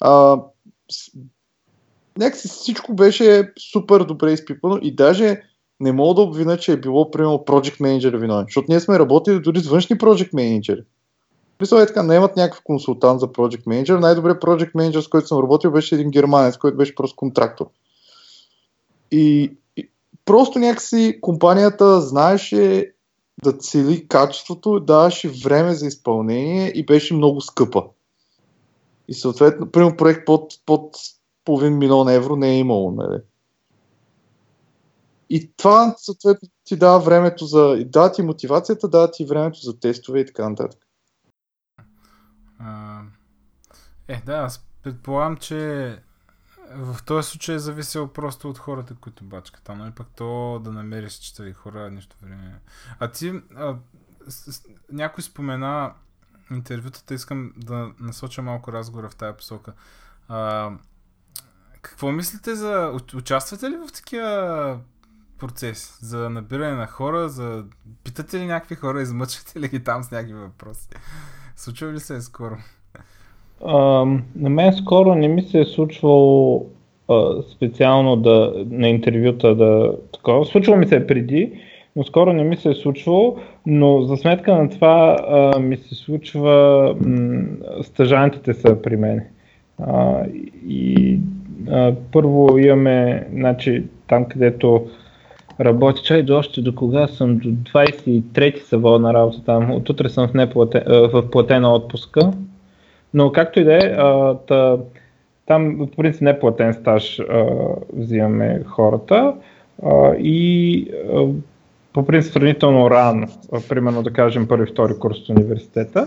А, някакси всичко беше супер добре изпипано и даже не мога да обвина, че е било, примерно, Project Manager виновен, защото ние сме работили дори с външни Project Manager. Мисля, е така, имат някакъв консултант за Project Manager. Най-добре Project Manager, с който съм работил, беше един германец, който беше просто контрактор. И просто някакси компанията знаеше да цели качеството, даваше време за изпълнение и беше много скъпа. И съответно, примерно проект под, под половин милион евро не е имало. Нали? И това, съответно, ти дава времето за... Дава ти мотивацията, дава ти времето за тестове и така нататък. Е, да, аз предполагам, че В този случай е зависело просто от хората, които бачкат. Там, нали пък то да намериш читави хора, нищо време. А ти, а, с, с, някой спомена интервютата, искам да насоча малко разговора в тази посока. А, какво мислите за... Участвате ли в такива процеси? За набиране на хора, за... Питате ли някакви хора, измъчвате ли ги там с някакви въпроси? Случва ли се е скоро? А, на мен скоро не ми се е случвало а, специално да, на интервюта да такова. Случвало ми се преди, но скоро не ми се е случвало, но за сметка на това а, ми се случва, стъжантите са при мен. А, и а, първо имаме, значи, там където работи, чай до още до кога съм, до 23-ти са на работа там, от утре съм в, неплатен, в платена отпуска, но както и да е, там по принцип не платен стаж а, взимаме хората. А, и а, по принцип сравнително рано, примерно да кажем първи, втори курс от университета.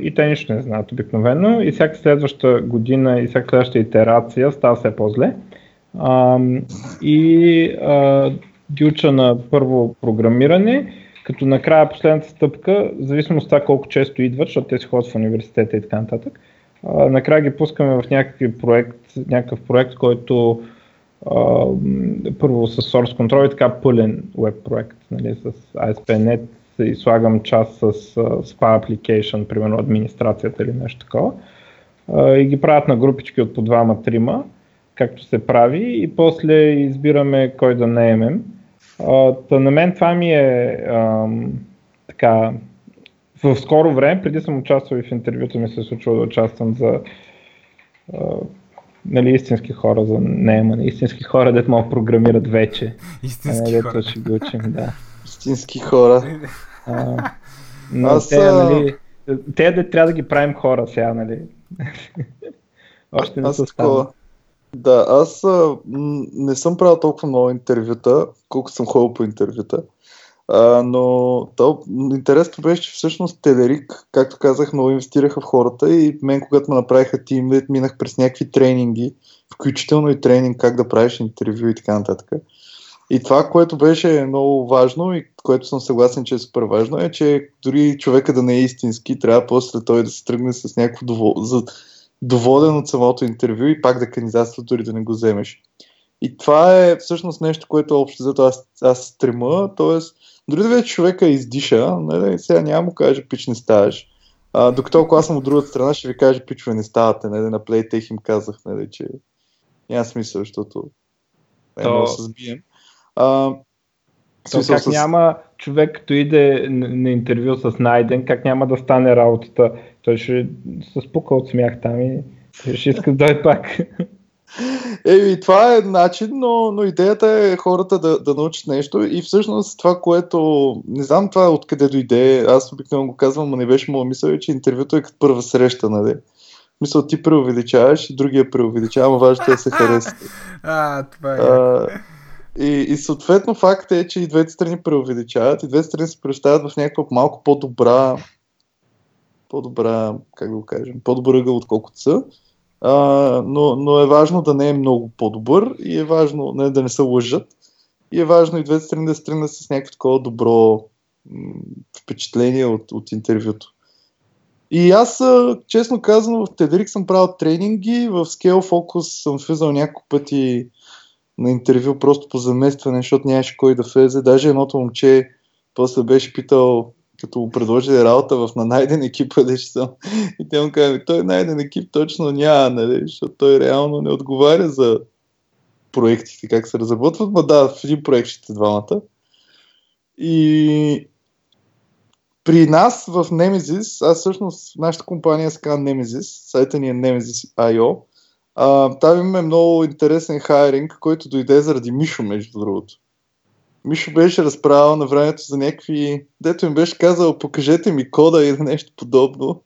И те нищо не знаят обикновено и всяка следваща година и всяка следваща итерация става все по-зле. И ги уча на първо програмиране, като накрая последната стъпка, в зависимост от това колко често идват, защото те си ходят в университета и така нататък, накрая ги пускаме в някакъв проект, някакъв проект, който първо с Source Control и така пълен веб проект нали, с ASP.NET и слагам част с SPA Application, примерно администрацията или нещо такова. И ги правят на групички от по двама-трима, както се прави и после избираме кой да наемем. Та на мен това ми е uh, така в скоро време, преди съм участвал и в интервюта ми се е случва да участвам за нали, истински хора за наемане, истински хора, дето могат програмират вече. Истински хора. ще ги учим, да истински хора. А, но Аз, те, нали, те да трябва да ги правим хора сега, нали? Още не са такова. Да, аз а, не съм правил толкова много интервюта, колко съм ходил по интервюта. Но то, интересното беше, че всъщност Телерик, както казах, много инвестираха в хората и мен, когато ме направиха тим, минах през някакви тренинги, включително и тренинг как да правиш интервю и така нататък. И това, което беше много важно и което съм съгласен, че е супер важно, е, че дори човека да не е истински, трябва после той да се тръгне с някакво довол... доволен от самото интервю и пак да кандидатства, дори да не го вземеш. И това е всъщност нещо, което общо зато аз, аз стрема, т.е. дори да вече човека издиша, нали, сега няма му каже пич не ставаш. А, докато ако аз съм от другата страна, ще ви кажа пичове не ставате, нали, на Playtech им казах, нали, че няма смисъл, защото е То... да се сбием. А, то как с... няма човек, като иде на интервю с Найден, как няма да стане работата? Той ще се спука от смях там и ще иска да дойде пак. Еми, това е начин, но, но идеята е хората да, да научат нещо и всъщност това, което, не знам това откъде дойде, аз обикновено го казвам, но не беше моя мисъл, е, че интервюто е като първа среща, нали? Мисъл, ти преувеличаваш и другия преувеличава, но важното е да се хареса. а, това е. А, и, и съответно факт е, че и двете страни преувеличават, и двете страни се представят в някаква малко по-добра, по-добра, как да го кажем, по-добър ъгъл, отколкото са. А, но, но е важно да не е много по-добър и е важно не, да не се лъжат. И е важно и двете страни да стигнат с някакво такова добро впечатление от, от интервюто. И аз, честно казано, в Тедрик съм правил тренинги, в Scale Focus съм влизал няколко пъти на интервю просто по заместване, защото нямаше кой да влезе. Даже едното момче после беше питал, като му предложи работа в на найден екип, къде ще съм. И те му казват, той найден екип точно няма, нали, защото той реално не отговаря за проектите, как се разработват, но да, в един проект ще двамата. И при нас в Nemesis, аз всъщност, нашата компания се казва Nemesis, сайта ни е Nemesis.io, там имаме много интересен хайринг, който дойде заради Мишо, между другото. Мишо беше разправил на времето за някакви... Дето им беше казал, покажете ми кода или нещо подобно.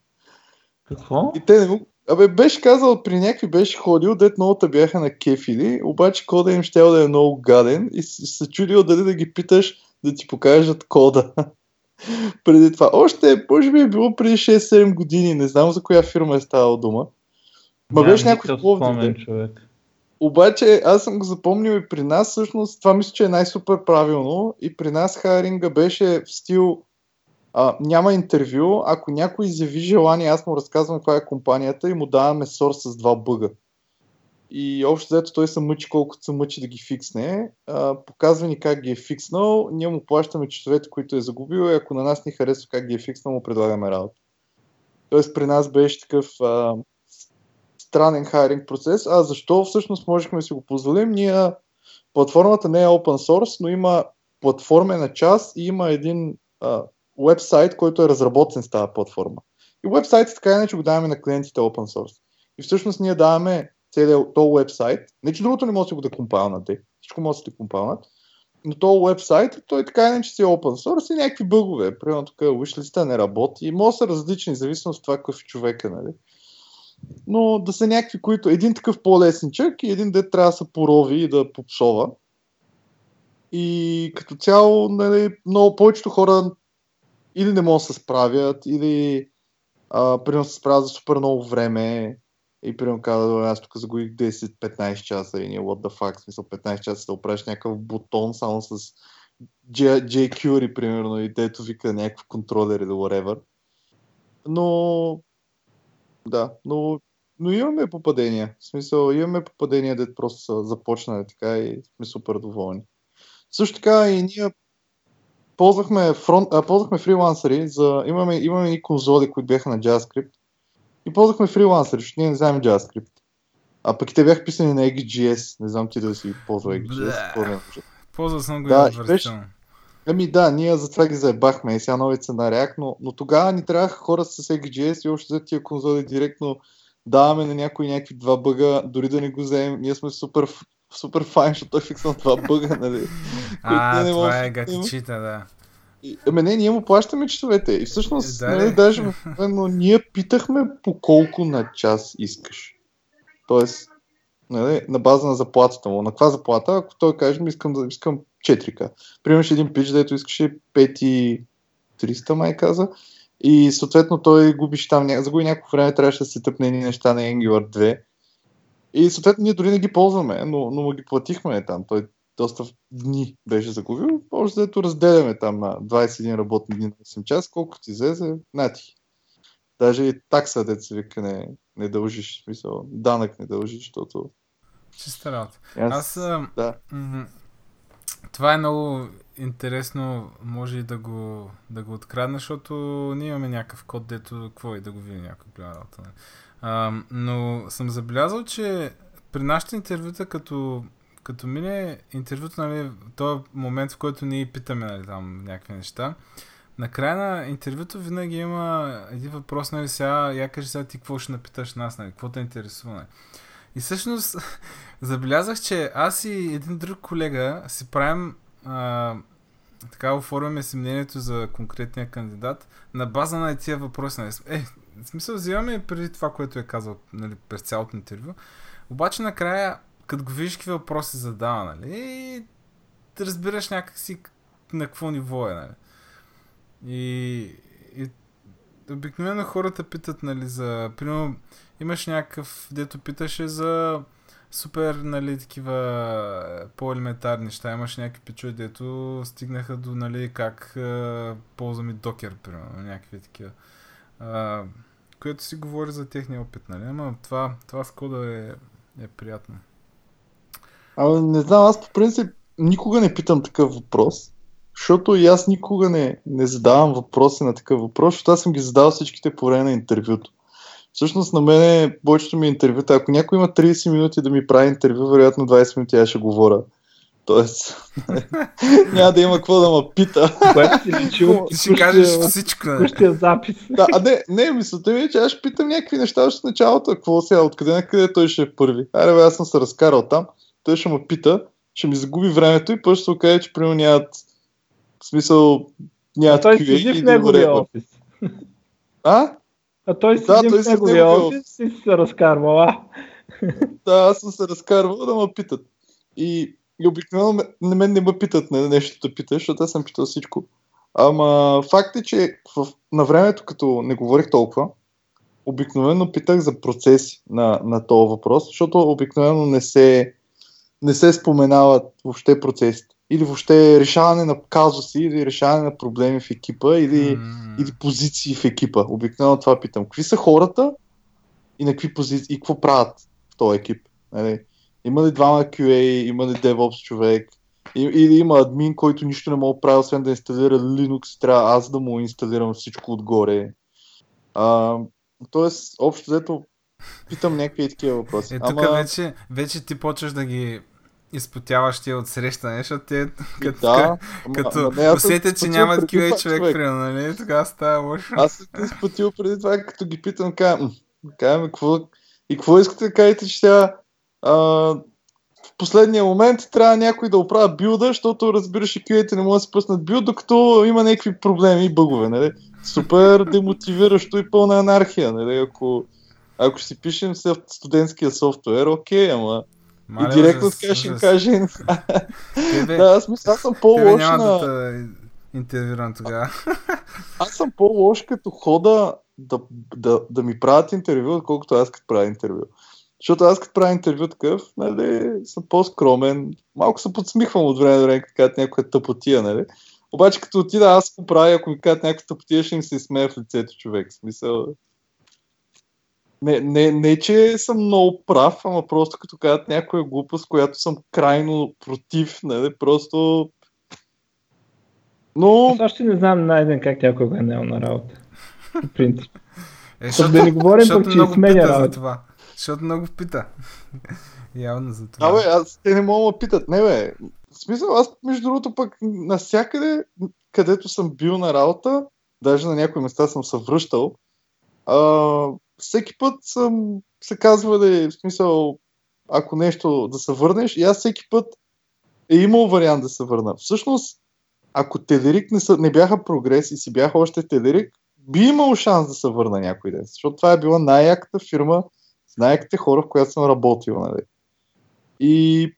Какво? И те не му... Абе, беше казал, при някакви беше ходил, дет много бяха на кефили, обаче кода им ще да е много гаден и се чудил дали да ги питаш да ти покажат кода. преди това. Още, може би е било преди 6-7 години, не знам за коя фирма е ставала дума. Ма беше някой в Пловдив. човек. Обаче аз съм го запомнил и при нас, всъщност това мисля, че е най-супер правилно и при нас хайринга беше в стил а, няма интервю, ако някой изяви желание, аз му разказвам каква е компанията и му даваме сорс с два бъга. И общо взето той се мъчи колкото се мъчи да ги фиксне. А, показва ни как ги е фикснал, ние му плащаме часовете, които е загубил и ако на нас ни харесва как ги е фикснал, му предлагаме работа. Тоест при нас беше такъв а, странен хайринг процес. А защо всъщност можехме да си го позволим? Ние, платформата не е open source, но има платформена част и има един а, вебсайт, който е разработен с тази платформа. И вебсайтът така иначе го даваме на клиентите open source. И всъщност ние даваме целият този вебсайт. Не, че другото не може да го да компайлнате. Всичко може да се компайлнат. Но този вебсайт, той така иначе си е open source и някакви бъгове. Примерно тук wishlist не работи. И може да са различни, зависимо от това какъв е човека. Нали? Но да са някакви, които един такъв по-лесничък и един дет трябва да се порови и да попсова. И като цяло, нали, много повечето хора или не могат да се справят, или а, примерно се справят за супер много време и примерно казват, аз тук загубих 10-15 часа и ние what the fuck, смисъл 15 часа да оправиш някакъв бутон само с jQuery, примерно, и дето вика някакъв контролер или whatever. Но, да, но, но имаме попадения. В смисъл, имаме попадения, дето просто са започнали така и сме супер доволни. Също така и ние ползвахме, фронт, а, ползвахме фрилансъри, за, имаме, имаме и конзоли, които бяха на JavaScript и ползвахме фрилансъри, защото ние не знаем JavaScript. А пък и те бяха писани на XGS. Не знам ти да си ползва XGS. Ползвал съм го да, беше... Ами да, ние за това ги заебахме и сега новица на React, но, но тогава ни трябваха хора с XGS и още за тия конзоли директно даваме на някой някакви два бъга, дори да не го вземем. Ние сме супер, супер файн, защото той фиксна това бъга, нали? А, не това е гатичита, да. Ами не, ние му плащаме часовете. И всъщност, да, нали, даже но ние питахме по колко на час искаш. Тоест, нали, на база на заплатата му. На каква заплата? Ако той каже, ми искам, искам 4К. Примерно един пич, дето искаше 5300, май каза. И съответно той губиш там, загуби някакво време, трябваше да се тъпне неща на Angular 2. И съответно ние дори не ги ползваме, но, но ги платихме там. Той доста дни беше загубил. Може да разделяме там на 21 работни дни на 8 час, колко ти излезе, нати. Даже и такса, се вика, не, не дължиш, смисъл, данък не дължиш, защото... Чиста работа. Аз, Аз да. М- това е много интересно, може и да го, да го открадна, защото ние имаме някакъв код, дето какво и да го види някаква голяма работа. А, но съм забелязал, че при нашите интервюта, като като мине интервюто, нали, този момент, в който ние питаме нали, там някакви неща, накрая на интервюто винаги има един въпрос, нали, сега, я кажи сега ти какво ще напиташ нас, нали, какво те интересува, нали. И всъщност забелязах, че аз и един друг колега си правим а, така оформяме си мнението за конкретния кандидат на база на тия въпроси. Нали. Е, в смисъл взимаме преди това, което е казал нали, през цялото интервю. Обаче накрая като го видиш какви въпроси задава, нали, и разбираш някакси на какво ниво е, нали. И, и обикновено хората питат, нали, за... Примерно, имаш някакъв, дето питаше за супер, нали, такива по-елементарни неща. Имаш някакви пичове, дето стигнаха до, нали, как е, ползваме докер, примерно, някакви такива. А, което си говори за техния опит, нали? Ама това, това с кода е, е приятно. Ама не знам, аз по принцип никога не питам такъв въпрос, защото и аз никога не, не задавам въпроси на такъв въпрос, защото аз съм ги задавал всичките по време на интервюто. Всъщност на мен повечето ми интервюта, ако някой има 30 минути да ми прави интервю, вероятно 20 минути аз ще говоря. Тоест, няма да има какво да ме пита. Ти ще кажеш всичко. Пущия запис. Да, а не, не, мисълта ми е, че аз ще питам някакви неща още в началото. Какво сега, откъде на къде той ще е първи. Аре, бе, аз съм се разкарал там той ще му пита, ще ми загуби времето и после ще се окаже, че примерно нямат в смисъл нямат а той седи в неговия офис. А? А той седи да, той в неговия офис и се разкарвала. да, аз съм се разкарвал да ме питат. И, и обикновено на мен не ме питат на нещо да питаш, защото аз съм питал всичко. Ама факт е, че в, на времето, като не говорих толкова, обикновено питах за процеси на, на този въпрос, защото обикновено не се, не се споменават въобще процесите. Или въобще решаване на казуси, или решаване на проблеми в екипа, или, mm. или позиции в екипа. Обикновено това питам. Какви са хората и на какви позиции, и какво правят в този екип? Нали? Има ли двама QA, има ли DevOps човек, или има админ, който нищо не мога да прави, освен да инсталира Linux, трябва аз да му инсталирам всичко отгоре. А, тоест, общо взето, питам някакви такива въпроси. Е, тук Ама... вече, вече ти почваш да ги изпотяваш ти от срещане, защото те като, да, като ама, усетят, че нямат QA човек, човек. примерно, нали? Тогава става лошо. Аз съм ти изпотил преди това, като ги питам, казвам, казвам, какво, и какво искате да кажете, че тя а, последния момент трябва някой да оправя билда, защото разбираш и QA-те не могат да се пуснат билд, докато има някакви проблеми и бъгове. Нали? Супер демотивиращо и пълна анархия. Нали? Ако, ако си пишем в студентския софтуер, окей, ама Мале, и директно така ще каже. да, аз мисля, аз съм по-лош на... Да интервюрам тогава. аз съм по-лош като хода да, да, да ми правят интервю, отколкото аз като правя интервю. Защото аз като правя интервю такъв, нали, съм по-скромен, малко се подсмихвам от време на време, като кажат някоя тъпотия, нали. Обаче като отида аз го правя, ако ми кажат някаква тъпотия, ще им се смея в лицето човек. В смисъл... Не, не, не, че съм много прав, ама просто като кажат някоя глупост, която съм крайно против, нали, просто... Но... Аз още не знам найден как някой го е на работа. В принцип. Е, да не говорим пък, че сменя работа. Това. Защото много пита. Явно за това. Абе, аз те не мога да питат. Не бе, в смисъл, аз между другото пък насякъде, където съм бил на работа, даже на някои места съм се връщал, а, всеки път съм се казва да е, в смисъл, ако нещо да се върнеш, и аз всеки път е имал вариант да се върна. Всъщност, ако Телерик не, са, не бяха прогрес и си бяха още Телерик, би имал шанс да се върна някой ден. Защото това е била най-яката фирма най-яките хора, в която съм работил. Нали. И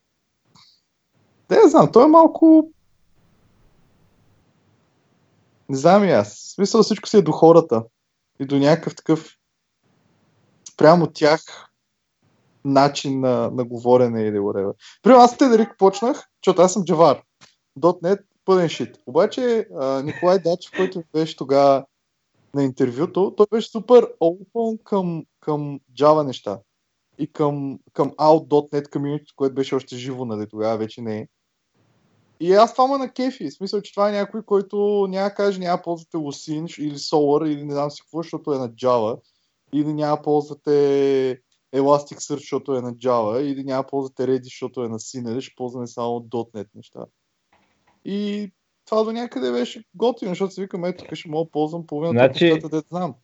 да, я знам, той е малко не знам и аз. В смисъл всичко си е до хората и до някакъв такъв прямо тях начин на, на говорене или whatever. Примерно аз Тедерик почнах, защото аз съм джавар. .NET пълен шит. Обаче а, Николай Дачев, който беше тогава на интервюто, той беше супер open към, към Java неща и към, към out.net community, което беше още живо, нали, тогава вече не е. И аз това ма на кефи. В смисъл, че това е някой, който няма каже, няма ползвате Lucene или Solar или не знам си какво, защото е на Java. Или няма ползвате Elasticsearch, защото е на Java. Или няма ползвате Redis, защото е на C, нали? Ще ползваме само .NET неща. И това до някъде беше готино, защото си викам, ето тук ще мога да ползвам половината значи, от нещата, знам.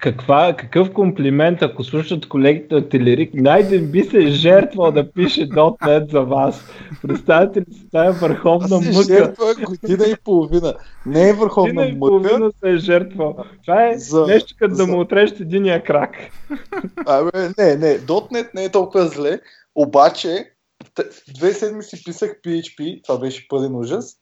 Каква, какъв комплимент, ако слушат колегите от Телерик, Найден би се жертвал да пише .NET за вас. Представете ли си тая върховна мъка? Жертва година и половина. Не е върховна година мъка. Година и половина се е жертвал. Това е за, нещо като за... да му отрежеш единия крак. Абе, не, не. .NET не е толкова зле, обаче две седмици писах PHP, това беше пълен ужас.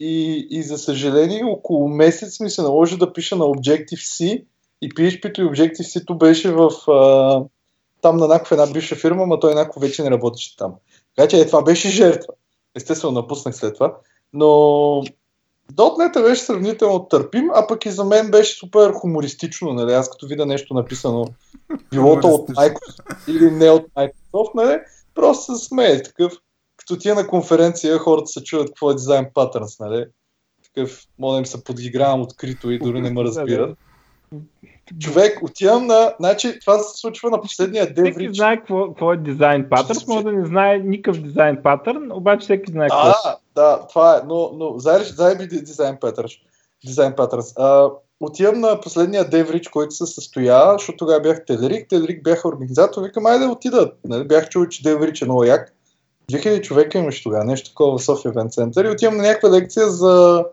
И, и за съжаление, около месец ми се наложи да пиша на Objective-C и PHP-то и Objective-C беше в а, там на някаква една бивша фирма, но той някакво вече не работеше там. Така че е, това беше жертва. Естествено, напуснах след това. Но .NET беше сравнително търпим, а пък и за мен беше супер хумористично, нали? Аз като видя нещо написано, билото от Microsoft или не от Microsoft, нали? Просто се смее такъв. Като тия на конференция хората се чуват какво е дизайн патърнс, нали? Такъв, мога да им се подигравам открито и дори не ме разбират. Човек, отивам на... Значи, това се случва на последния деврич. Всеки знае какво, какво е дизайн патърн, може да не знае никакъв дизайн патърн, обаче всеки знае какво е. Да, това е, но, но заеби дизайн патърн. Дизайн патърн. отивам на последния деврич, който се състоя, защото тогава бях Телерик. Телерик бяха организатор. Викам, айде да отида. Нали, бях чул, че деврич е много як. 2000 човека имаше тогава, нещо такова в София Вен Център и отивам на някаква лекция за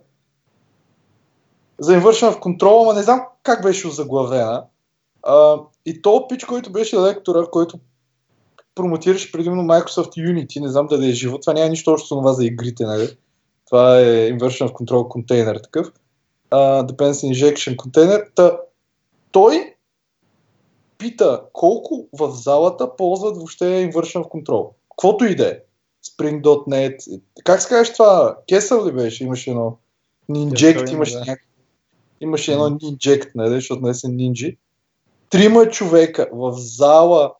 за инвършена в контрола, но не знам как беше озаглавена. А, и то пич, който беше лектора, който промотираше предимно Microsoft Unity, не знам дали е живо, това няма нищо общо с това за игрите, нали? Това е Inversion of Control контейнер такъв. Uh, Dependency Injection контейнер. Та, той пита колко в залата ползват въобще inversion в контрол. Квото и да е. Spring.net. Как се казваш това? Кесъл ли беше? Имаше едно Ninject, имаше, да. Имаше едно Ninject, нали, защото не са нинджи. Трима човека в зала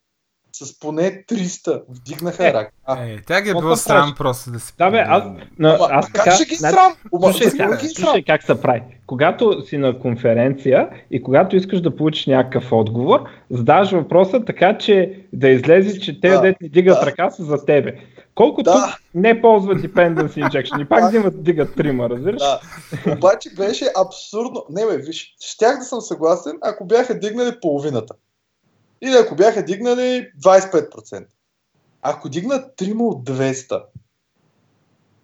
с поне 300 вдигнаха е, ръка. Е, тя ги е било срам просто да се... Да бе, аз, но, Ама, аз как така, ще ги значи, срам? Ома, Слушай, как, ги срам? слушай как се прави. Когато си на конференция и когато искаш да получиш някакъв отговор, задаваш въпроса така, че да излезе, че те, Да, дете не дигат да. ръка, са за тебе. Колко Да. не ползват dependency injection и пак взимат, дигат трима, разбираш? Да. Обаче беше абсурдно. Не бе, виж, щях да съм съгласен, ако бяха дигнали половината. Или ако бяха дигнали 25%. Ако дигнат 3 от 200.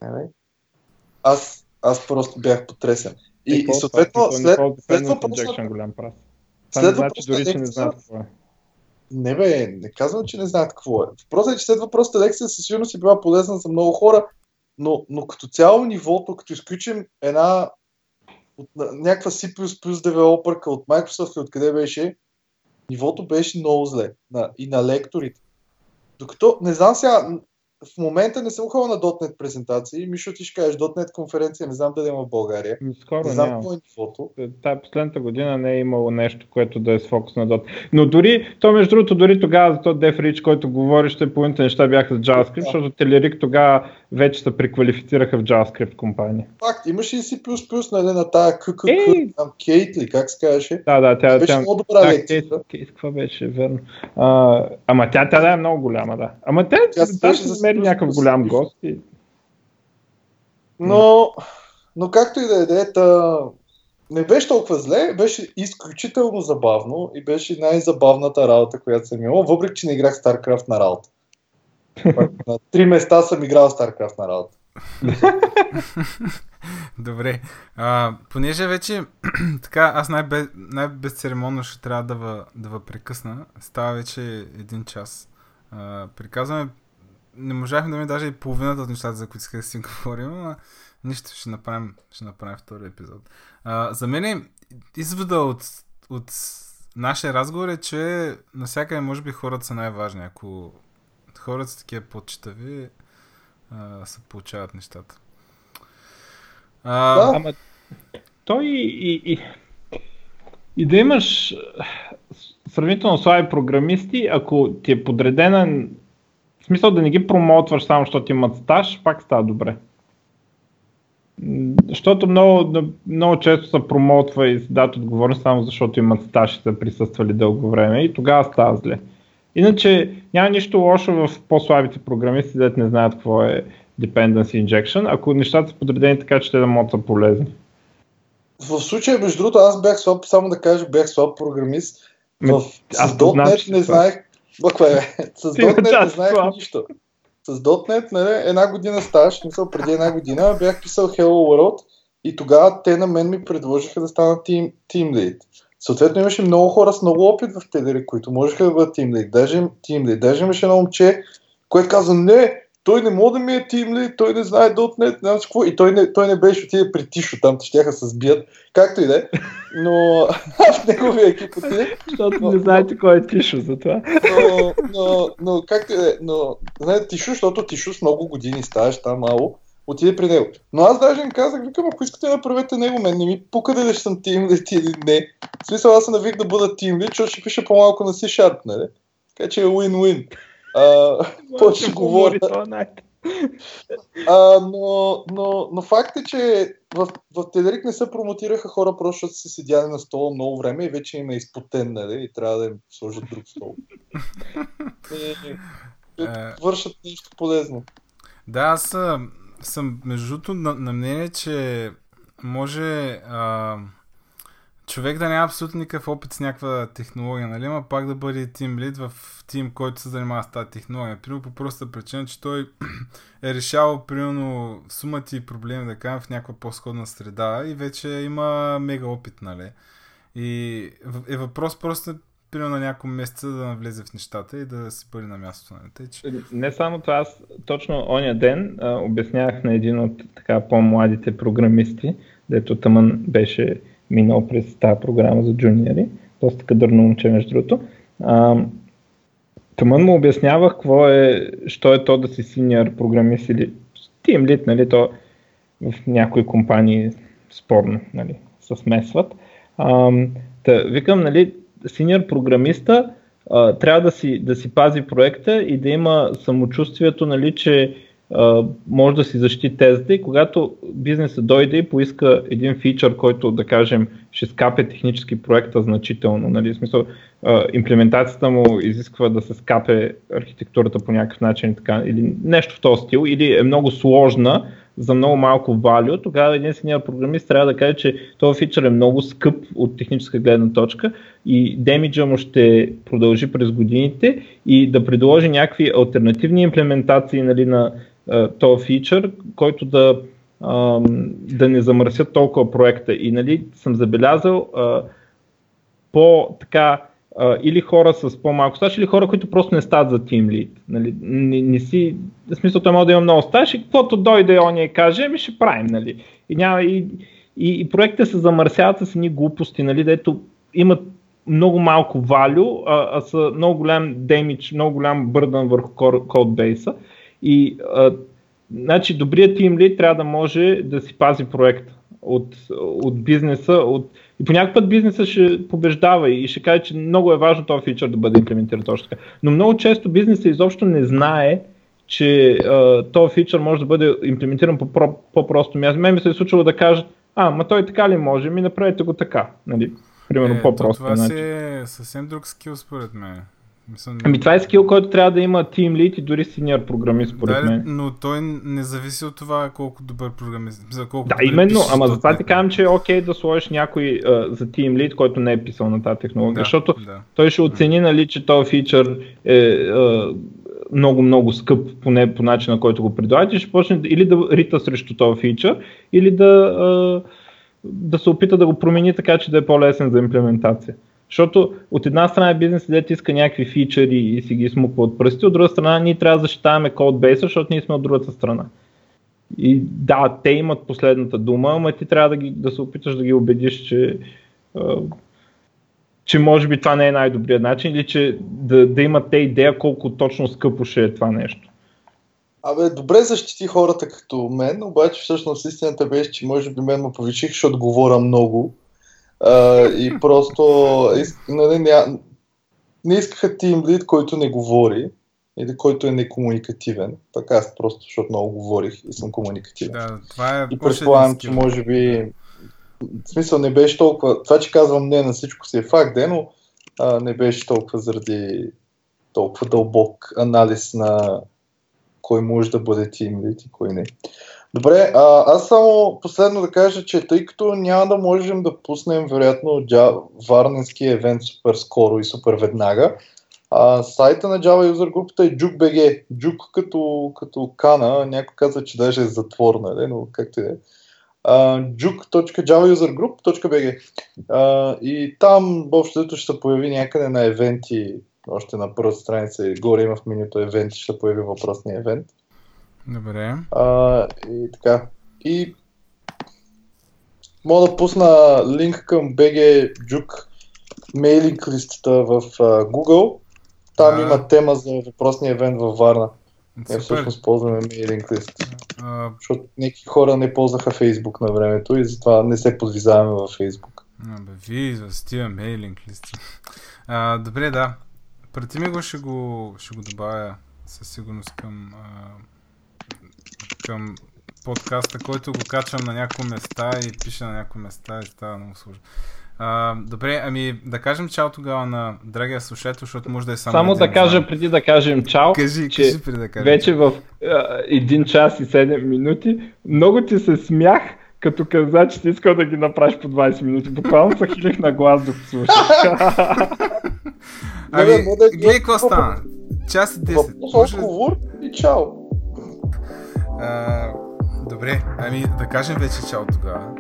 Не, бе. Аз, аз просто бях потресен. И, и съответно, след, след injection голям прас. Това след не значи дори, че не знаят е. Не бе, не казвам, че не знаят какво е. Въпросът е, че след въпросната лекция със сигурност е била полезна за много хора, но, но като цяло нивото, като изключим една от, някаква C++ девелопърка от Microsoft и откъде беше, нивото беше много зле. На, и на лекторите. Докато, не знам сега, в момента не съм ходил на .NET презентации. Мишо, ти ще кажеш .NET конференция, не знам дали има в България. Ами, Скоро Не знам какво е нивото. Тая последната година не е имало нещо, което да е с фокус на Dot. Но дори, то между другото, дори тогава за този Def Rich, който говориш, те половината неща бяха с JavaScript, Да. защото Телерик тогава вече се преквалифицираха в JavaScript компания. Факт, имаше и C++, нали, на тая ККК, Ей! там Кейт ли, как се казваше? Да, да, тя, Беше тя, много добра да, лекция. Кейс, Кейс, какво беше, верно. А, ама тя, тя да е много голяма, да. Ама тя, Тя тя, се тя беше ще за намери някакъв голям гост. И... Но, но както и да е, да е, та, не беше толкова зле, беше изключително забавно и беше най-забавната работа, която съм имал, въпреки че не играх StarCraft на работа. На три места съм играл StarCraft на работа. Добре. А, понеже вече така, аз най-бе, най-безцеремонно ще трябва да ви, да ви прекъсна. Става вече един час. А, приказваме, не можахме да ми даже и половината от нещата, за които исках да си говорим, но нищо, ще направим, ще направим втори епизод. А, за мен е извода от, от нашия разговор е, че навсякъде може би хората са най-важни. Ако хората са такива подчетави, а, се получават нещата. А, Да. Ама той и, и, и да имаш сравнително слаби програмисти, ако ти е подредена, в смисъл да не ги промотваш само, защото имат стаж, пак става добре. Защото много, много често се промотва и се дадат отговорност само защото имат стаж и са присъствали дълго време и тогава става зле. Иначе няма нищо лошо в по-слабите програмисти, дето не знаят какво е dependency injection, ако нещата са подредени така, че те да могат да са полезни. В случая, между другото, аз бях слаб, само да кажа, бях слаб програмист. В, с аз че .NET не знаех... Бъква е, с .NET не знаех нищо. С .NET, нали, една година стаж, мисъл преди една година, бях писал Hello World и тогава те на мен ми предложиха да стана team, team lead. Съответно имаше много хора с много опит в TDR, които можеха да бъдат team lead. Даже, team lead. Даже имаше едно момче, което каза, не, той не може да ми е lead, той не знае .NET, не знам какво. И той не, той не беше отиде при Тишо, там те щяха се сбият, както и да е. Но в неговия екип отиде. Защото Но- не знаете кой е Тишо за това. Но, но, но както и да е, но, знаете, Тишо, защото Тишо с много години ставаш там мало, отиде при него. Но аз даже им казах, викам, ако искате да направете него, мен не ми пука ще съм тим лид или не. В смисъл, аз съм навик да бъда тим лид, защото ще пише по-малко на C-Sharp, нали? Така че е win-win. Какво ще говоря? това най- а, но, но, но факт е, че в, в Телерик не се промотираха хора, просто защото са седяли на стола много време и вече им е изпотен, нали? И трябва да им сложат друг стол. И, и, Е. вършат нещо полезно. Да, аз съм между другото на, на мнение, че може а, човек да няма абсолютно никакъв опит с някаква технология, нали, ама пак да бъде тим лид в тим, който се занимава с тази технология. Примерно по простата причина, че той е решавал примерно сумати и проблеми, да кажем, в някаква по-сходна среда и вече има мега опит, нали. И е въпрос просто примерно на няколко месеца да навлезе в нещата и да си бъде на мястото. Нали? Тъй, че... Не само това, аз точно оня ден а, обяснявах на един от така по-младите програмисти, дето тъмън беше минал през тази програма за джуниори, доста кадърно момче между другото. Тъмън му обяснявах какво е, що е то да си синьор програмист или Team Lead, нали, то в някои компании спорно нали, се смесват. Та, викам, нали, синьор програмиста трябва да си, да си пази проекта и да има самочувствието, нали, че може да си защити тезата и когато бизнесът дойде и поиска един фичър, който да кажем ще скапе технически проекта значително, нали, в смисъл имплементацията му изисква да се скапе архитектурата по някакъв начин така, или нещо в този стил, или е много сложна за много малко value, тогава един синьор програмист трябва да каже, че този фичър е много скъп от техническа гледна точка и демиджа му ще продължи през годините и да предложи някакви альтернативни имплементации нали, на този фичър, който да, да не замърсят толкова проекта. И нали, съм забелязал по така или хора с по-малко стаж, или хора, които просто не стават за Team Lead. Нали, не, не си, в смисъл той може да има много стаж и каквото дойде он я каже, ми ще правим. Нали. И, няма, и, и, и проектите се замърсяват с едни глупости, нали, дето имат много малко валю, а, а са много голям демидж, много голям бърдан върху кодбейса. И а, значи, добрият тим лид трябва да може да си пази проекта от, от бизнеса. От... И по някакъв път бизнеса ще побеждава и ще каже, че много е важно този фичър да бъде имплементиран точно така. Но много често бизнеса изобщо не знае, че а, този фичър може да бъде имплементиран по по-просто място. Мен ми се е случило да кажат, а, ма той така ли може, ми направете го така. Нали? Примерно е, по-просто. Това си е съвсем друг скил според мен. Мисъл, ами това е скил, който трябва да има Team Lead и дори синьор програмист, според да, мен. но той не зависи от това колко добър програмист. За колко да, именно, ама за това ти казвам, че е окей okay да сложиш някой uh, за Team Lead, който не е писал на тази технология, да, защото да. той ще оцени, нали, че този фичър е uh, много, много скъп, поне по начина, който го предлагате, ще почне или да рита срещу този фичър, или да, uh, да се опита да го промени така, че да е по-лесен за имплементация. Защото от една страна бизнес, където иска някакви фичъри и си ги смуква от пръсти, от друга страна ние трябва да защитаваме кодбейса, защото ние сме от другата страна. И да, те имат последната дума, ама ти трябва да, ги, да се опиташ да ги убедиш, че, че може би това не е най-добрият начин или че да, да имат те идея колко точно скъпо ще е това нещо. Абе, добре защити хората като мен, обаче всъщност истината беше, че може би мен му повичих, защото говоря много а, и просто нали, не, не искаха тим лид, който не говори или който е некомуникативен. Така аз просто, защото много говорих и съм комуникативен. Да, това е и предполагам, че може би в смисъл не беше толкова, това, че казвам не на всичко си е факт, де, но а, не беше толкова заради толкова дълбок анализ на кой може да бъде тим лид и кой не. Добре, а, аз само последно да кажа, че тъй като няма да можем да пуснем вероятно варненски евент супер скоро и супер веднага, а, сайта на Java User групата е JUK.BG. JUK като, като кана, някой казва, че даже е затвор, нали, но както е. juk.javausergroup.bg И там общо ще се появи някъде на евенти, още на първата страница и горе има в менюто евенти, ще появи въпросния евент. Добре. А, и така. И мога да пусна линк към BG Juke мейлинг листата в uh, Google. Там а... има тема за въпросния евент във Варна. Не всъщност ползваме мейлинг лист. А... Защото някакви хора не ползваха Фейсбук на времето и затова не се подвизаваме във Фейсбук. Абе, вие за тия мейлинг листи. А, добре, да. Преди ми го ще го, ще го добавя със сигурност към а, към подкаста, който го качвам на някои места и пиша на някои места и става много сложно. А, добре, ами да кажем чао тогава на драгия слушател, защото може да е само. Само да кажа преди да кажем чао. Кажи, че кажи преди да кажем. Вече в един час и 7 минути много ти се смях, като каза, че ти искал да ги направиш по 20 минути. Буквално се хилих на глас докато слушах. ами, гледай какво стана. Час и 10. Въпрос, отговор и чао. А, добре, ами да кажем вече чао тогава.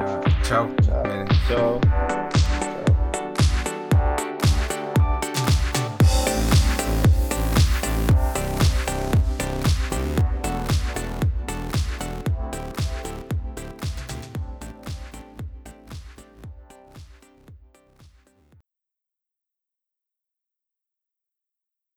А, чао. Чао. Чао.